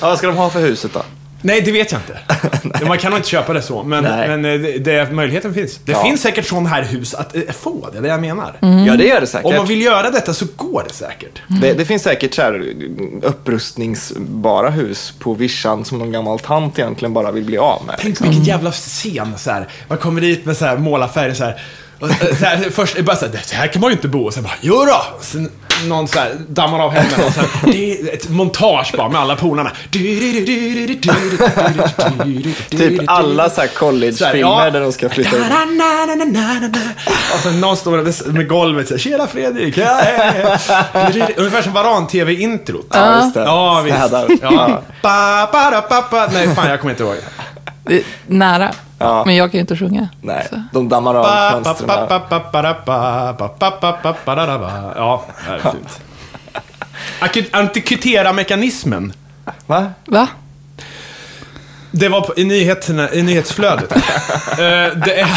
ja, vad ska de ha för huset då? Nej, det vet jag inte. [LAUGHS] Man kan nog inte köpa det så, men, Nej. men eh, det, det, möjligheten finns. Det Ja. finns säkert sådana här hus att eh, få, det är det jag menar. Ja, det gör det säkert. Om man vill göra detta så går det säkert. det, det finns säkert så här upprustningsbara hus på vischan som någon gammal tant egentligen bara vill bli av med. Tänk vilken jävla scen så här. Man kommer dit med så här målarfärg så här. Och, [LAUGHS] så här först bara så här, så här kan man ju inte bo. Och sen bara, jo då! Sen någon så här dammar av händerna och sen, det är ett montage bara med alla polarna. Typ alla så här college-filmer där de ska flytta in. Och sen någon står med, med golvet så här, Tjena Fredrik! Ja, ja, ja." Ungefär som Varan-TV-introt. Ja, just det. Ja, visst. Ja. Ba, ba, da, ba, ba. Nej, fan jag kommer inte ihåg. Nära. Ja, Men jag kan ju inte sjunga. nej. Så. De dammar av fönstren. Ja, det är fint. [LAUGHS] Antikutera-mekanismen. Va? Va? Det var på, i, nyheterna, i nyhetsflödet. [LAUGHS] Eh, det är,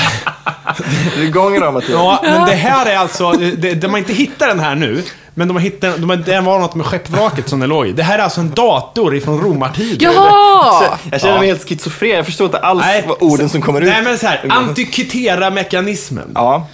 Du är igång idag Mattias. ja, men det här är alltså, det, de har inte hittat den här nu, men de har hittat, de har, det var något med skeppvraket som den låg i. Det här är alltså en dator ifrån romartiden. Jaha! Jag känner mig Ja. helt schizofren. Jag förstår inte alls vad orden som kommer ut. Nej, men så här, [LAUGHS] antikutera-mekanismen. Ja,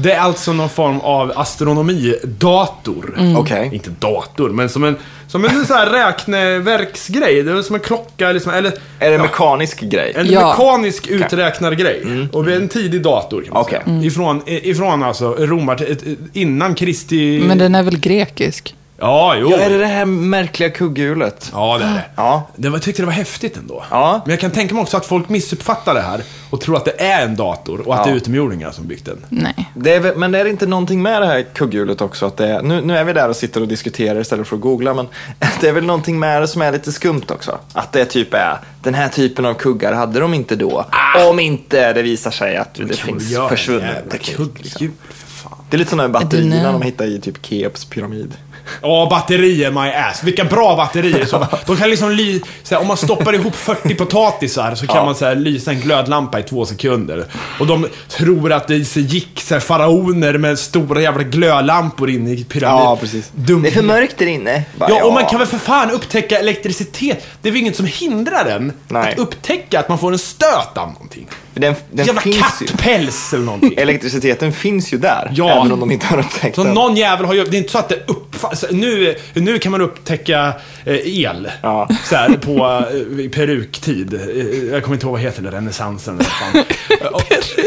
Det är alltså någon form av astronomidator. okej. Inte dator, men som en, som en så här [LAUGHS] räkneverksgrej. Det är som en klocka, liksom, eller Är det en mekanisk grej? en Ja. mekanisk uträknargrej. Och det är en tidig dator kan man Okej. säga. Ifrån, ifrån alltså romar, innan Kristi... Men den är väl grekisk? Ja, jo. Ja, är det det här märkliga kugghjulet? Ja, det är det. [GASPS] Ja. det var, jag tyckte det var häftigt ändå. Ja. Men jag kan tänka mig också att folk missuppfattar det här och tror att det är en dator och att Ja. det är utomjordingar som byggt den. Nej. Det är, men är det inte någonting med det här kugghjulet också? Att det är, nu, nu är vi där och sitter och diskuterar istället för att googla, men [LAUGHS] det är väl någonting med det som är lite skumt också? Att det typ är, den här typen av kuggar hade de inte då. Om inte det visar sig att det finns försvunnen teknik. Liksom. kugghjul, för fan. Det är lite sådana här batterierna de hittar i typ Keops pyramid. Ja, batterier my ass. Vilka bra batterier. Så, de kan liksom ly, så här, om man stoppar ihop 40 potatisar så kan Ja. man så lysa en glödlampa i två sekunder. Och de tror att det så gick så faraoner med stora jävla glödlampor in i pyramiden. Ja, precis. Dum. Det är för mörkt där inne. Bara, Ja, och man kan väl för fan upptäcka elektricitet. Det är väl inget som hindrar en Nej. att upptäcka att man får en stöt av någonting. För den, den Jävla finns kattpäls eller någonting. [LAUGHS] Elektriciteten finns ju där, Ja. även om de inte har upptäckt Så den. någon jävel har ju, det är inte så att det uppfattas, nu, nu kan man upptäcka eh, el. Ja. Så här, på eh, peruktid. Eh, Jag kommer inte ihåg vad heter det, renässansen eller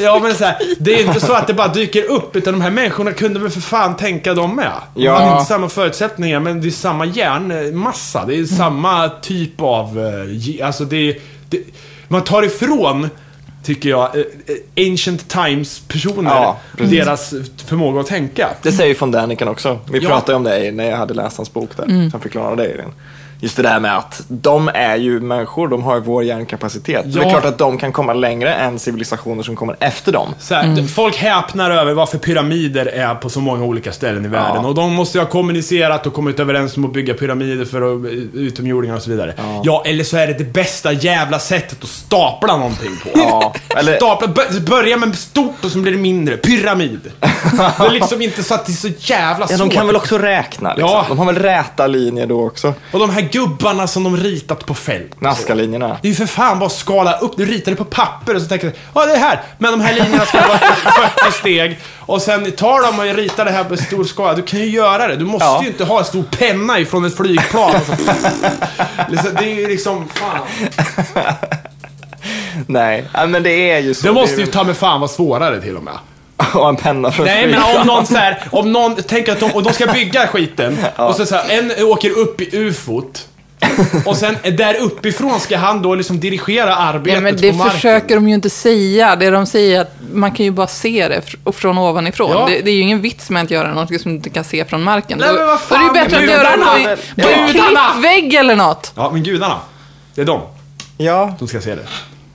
[LAUGHS] Ja men så här, det är inte så att det bara dyker upp, utan de här människorna kunde väl för fan tänka de med. De Ja. hade inte samma förutsättningar, men det är samma hjärnmassa. Det är samma typ av, alltså det, det man tar ifrån Tycker jag, eh, eh, ancient times personer, Ja, deras förmåga att tänka. Det säger ju von Däniken också. Vi Ja. pratade om det när jag hade läst hans bok där. Han förklarade det i den. Just det där med att de är ju människor, de har ju vår hjärnkapacitet. Det är Ja. klart att de kan komma längre än civilisationer som kommer efter dem. Så här, Folk häpnar över varför pyramider är på så många olika ställen i världen. Ja. Och de måste ju ha kommunicerat och kommit överens om att bygga pyramider för att, utomjordingar och så vidare. Ja. eller så är det det bästa jävla sättet att stapla någonting på. Ja, eller- Stapla, bö- börja med stort och så blir det mindre. Pyramid. det är liksom inte så att det är så jävla Ja, svårt. de kan väl också räkna liksom. Ja. De har väl räta linjer då också. Och de här gubbarna som de ritat på fält. Nazca-linjerna. Det är ju för fan bara att skala upp. Du ritar det på papper och så tänker du, ja det är här. Men de här linjerna ska vara [LAUGHS] 40 steg. Och sen tar de och ritar det här på stor skala. Du kan ju göra det. Du måste Ja. ju inte ha en stor penna ifrån ett flygplan. [LAUGHS] Liksom, det är ju liksom, fan. [LAUGHS] Nej, men det är ju så. Det måste ju ta med fan vara svårare till och med. [LAUGHS] Och en penna från Nej men om någon så här, om någon, tänk att de, och de ska bygga skiten. [LAUGHS] Och så, så här, en åker upp i ufot. [LAUGHS] Och sen där uppifrån ska han då liksom dirigera arbetet Ja, men det på marken. försöker de ju inte säga. Det de säger är att man kan ju bara se det fr- från ovanifrån. Ja. Det, det är ju ingen vits med att göra något som du inte kan se från marken. Nej, Då- men vad Då är det ju fan, bättre att göra det på, en klippvägg eller något. Ja, men gudarna. Det är de Ja, som ska se det.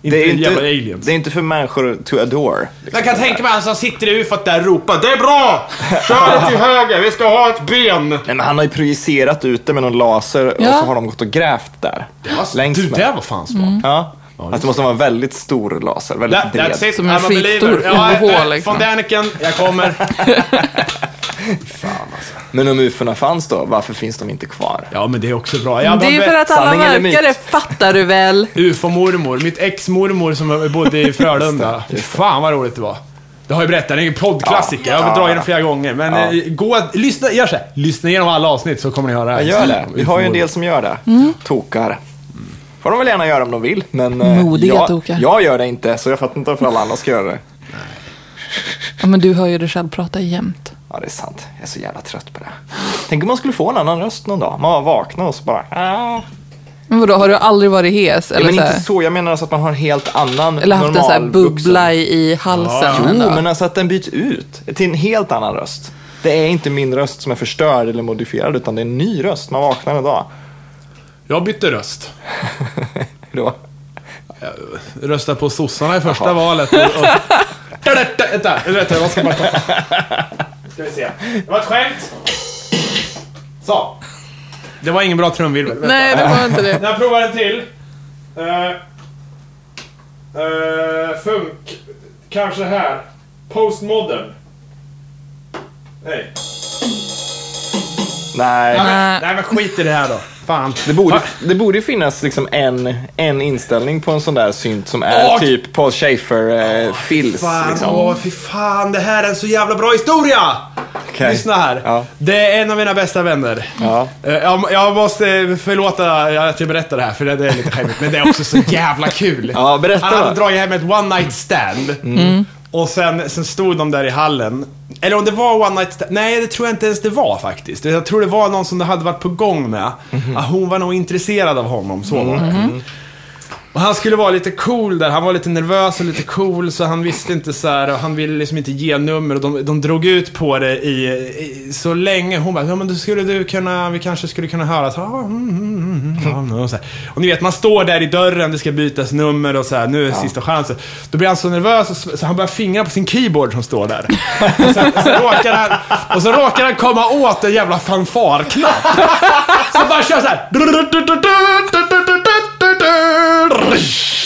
Inte det är, jävla inte, aliens. det är inte för människor to adore. liksom. Jag kan tänka mig han som sitter i ufot där och ropar Det är bra! Kör det till höger, vi ska ha ett ben! Nej, men han har ju projicerat ut det med någon laser och Ja. så har de gått och grävt där. Längs du, med. det var fan smart. Ja. Alltså det måste vara en väldigt stor laser, väldigt That, bred. that's it, Som en skitstor Ja, UH, liksom. Von Däniken, jag kommer. [LAUGHS] Men om ufona fanns då, varför finns de inte kvar? Ja, men det är också bra. Jag Det är för att alla sanning eller verkare myt? fattar du väl. [LAUGHS] UFO-mormor, mitt ex-mormor som bodde i Frölunda. Fy fan vad roligt det var. Det har jag berättat, det är en poddklassiker. Jag har Ja. dragit den flera gånger. Men Ja. eh, gå, lyssna, gör så här. Lyssna igenom alla avsnitt så kommer ni höra. Jag gör det. Vi har ju en del som gör det. Tokar. får de väl gärna göra om de vill, men eh, Modiga jag, tokar. jag gör det inte, så jag fattar inte varför alla andra ska göra det. Ja, men du hör ju dig själv prata jämt. Ja, det är sant. Jag är så jävla trött på det. Tänk om man skulle få en annan röst någon dag. Man vaknar och så bara... "Ah." Men vadå, har du aldrig varit hes? Ja, Eller, men så här, inte så, jag menar alltså att man har en helt annan eller haft en så här normal bubbla vuxen- i, halsen? Jo, en dag? men alltså att den byts ut till en helt annan röst. Det är inte min röst som är förstörd eller modifierad, utan det är en ny röst. Man vaknar en dag. Jag bytte röst. [LAUGHS] Då. rösta på sossarna i första valet. Och, och... [LAUGHS] Vänta, vänta, jag ska bara ta. [LAUGHS] Ska vi se. Det var ett skämt. Så. Det var ingen bra trumvirvel. Nej, det var inte det. Jag provar en till. Uh, uh, funk. Kanske här. Postmodern. Nej. Nej. Nej, men, nej men skit i det här då. Fan. Det borde, det borde finnas liksom en, en inställning på en sån där synt som är Åh! typ Paul Schaefer eh. Fan, liksom. åh fy fan, det här är en så jävla bra historia! Okej. Lyssna här. Ja. Det är en av mina bästa vänner. Ja. Eh, Jag, jag måste förlåta att jag berättar det här, för det, det är lite skämmigt, men det är också så jävla kul. Ja, berätta Han hade då. dragit hem ett one night stand. Och sen, sen stod de där i hallen. Eller om det var one night stand. Nej, det tror jag inte ens det var faktiskt. Jag tror det var någon som det hade varit på gång med. Ah, hon var nog intresserad av honom, så var det. Och han skulle vara lite cool där, han var lite nervös och lite cool så han visste inte så här, och han ville liksom inte ge nummer och de, de drog ut på det i, i så länge. Hon bara, ja men då skulle du kunna, vi kanske skulle kunna höra så, ah, mm, mm, mm, ja, och, så här. och ni vet, man står där i dörren, det ska bytas nummer och så här, nu är sista chansen. Då blir han så nervös och så, så han börjar fingra på sin keyboard som står där. Och och så råkar han, och så råkar han komma åt en jävla fanfarknapp. Så bara kör så här.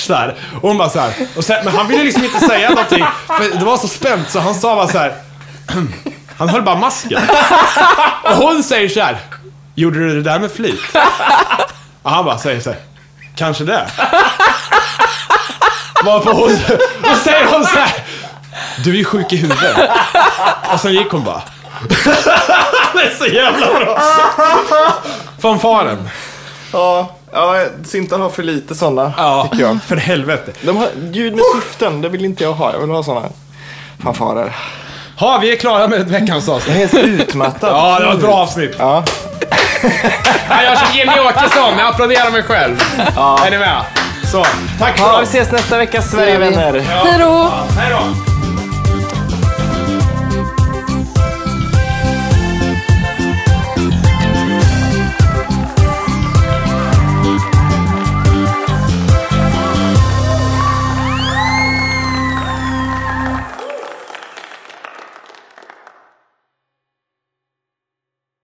Så här. Och hon bara så här. Och sen, men han ville liksom inte säga någonting. För det var så spänt så han sa bara så här. [CLEARS THROAT] Han höll bara masken. Och hon säger så här. Gjorde du det där med flit? Och han bara säger så här. Kanske det. Varför hon, då säger hon så här. Du är ju sjuk i huvudet. Och sen gick hon bara. [LAUGHS] Det är så jävla bra. Fanfaren. Ja, ja, syntar har för lite sådana, Ja, tycker jag. [LAUGHS] för helvete. De har ljud med syften, det vill inte jag ha. Jag vill ha sådana fanfarer. Ja, vi är klara med veckans avsnitt. Jag är helt utmattad. Ja, det var ett bra avsnitt. Ja. Jag gör som Jimmy Åkesson, jag applåderar mig själv. Är ni med? Så, tack för Ja, vi ses nästa vecka. Sverigevänner. Hej då! Hej då.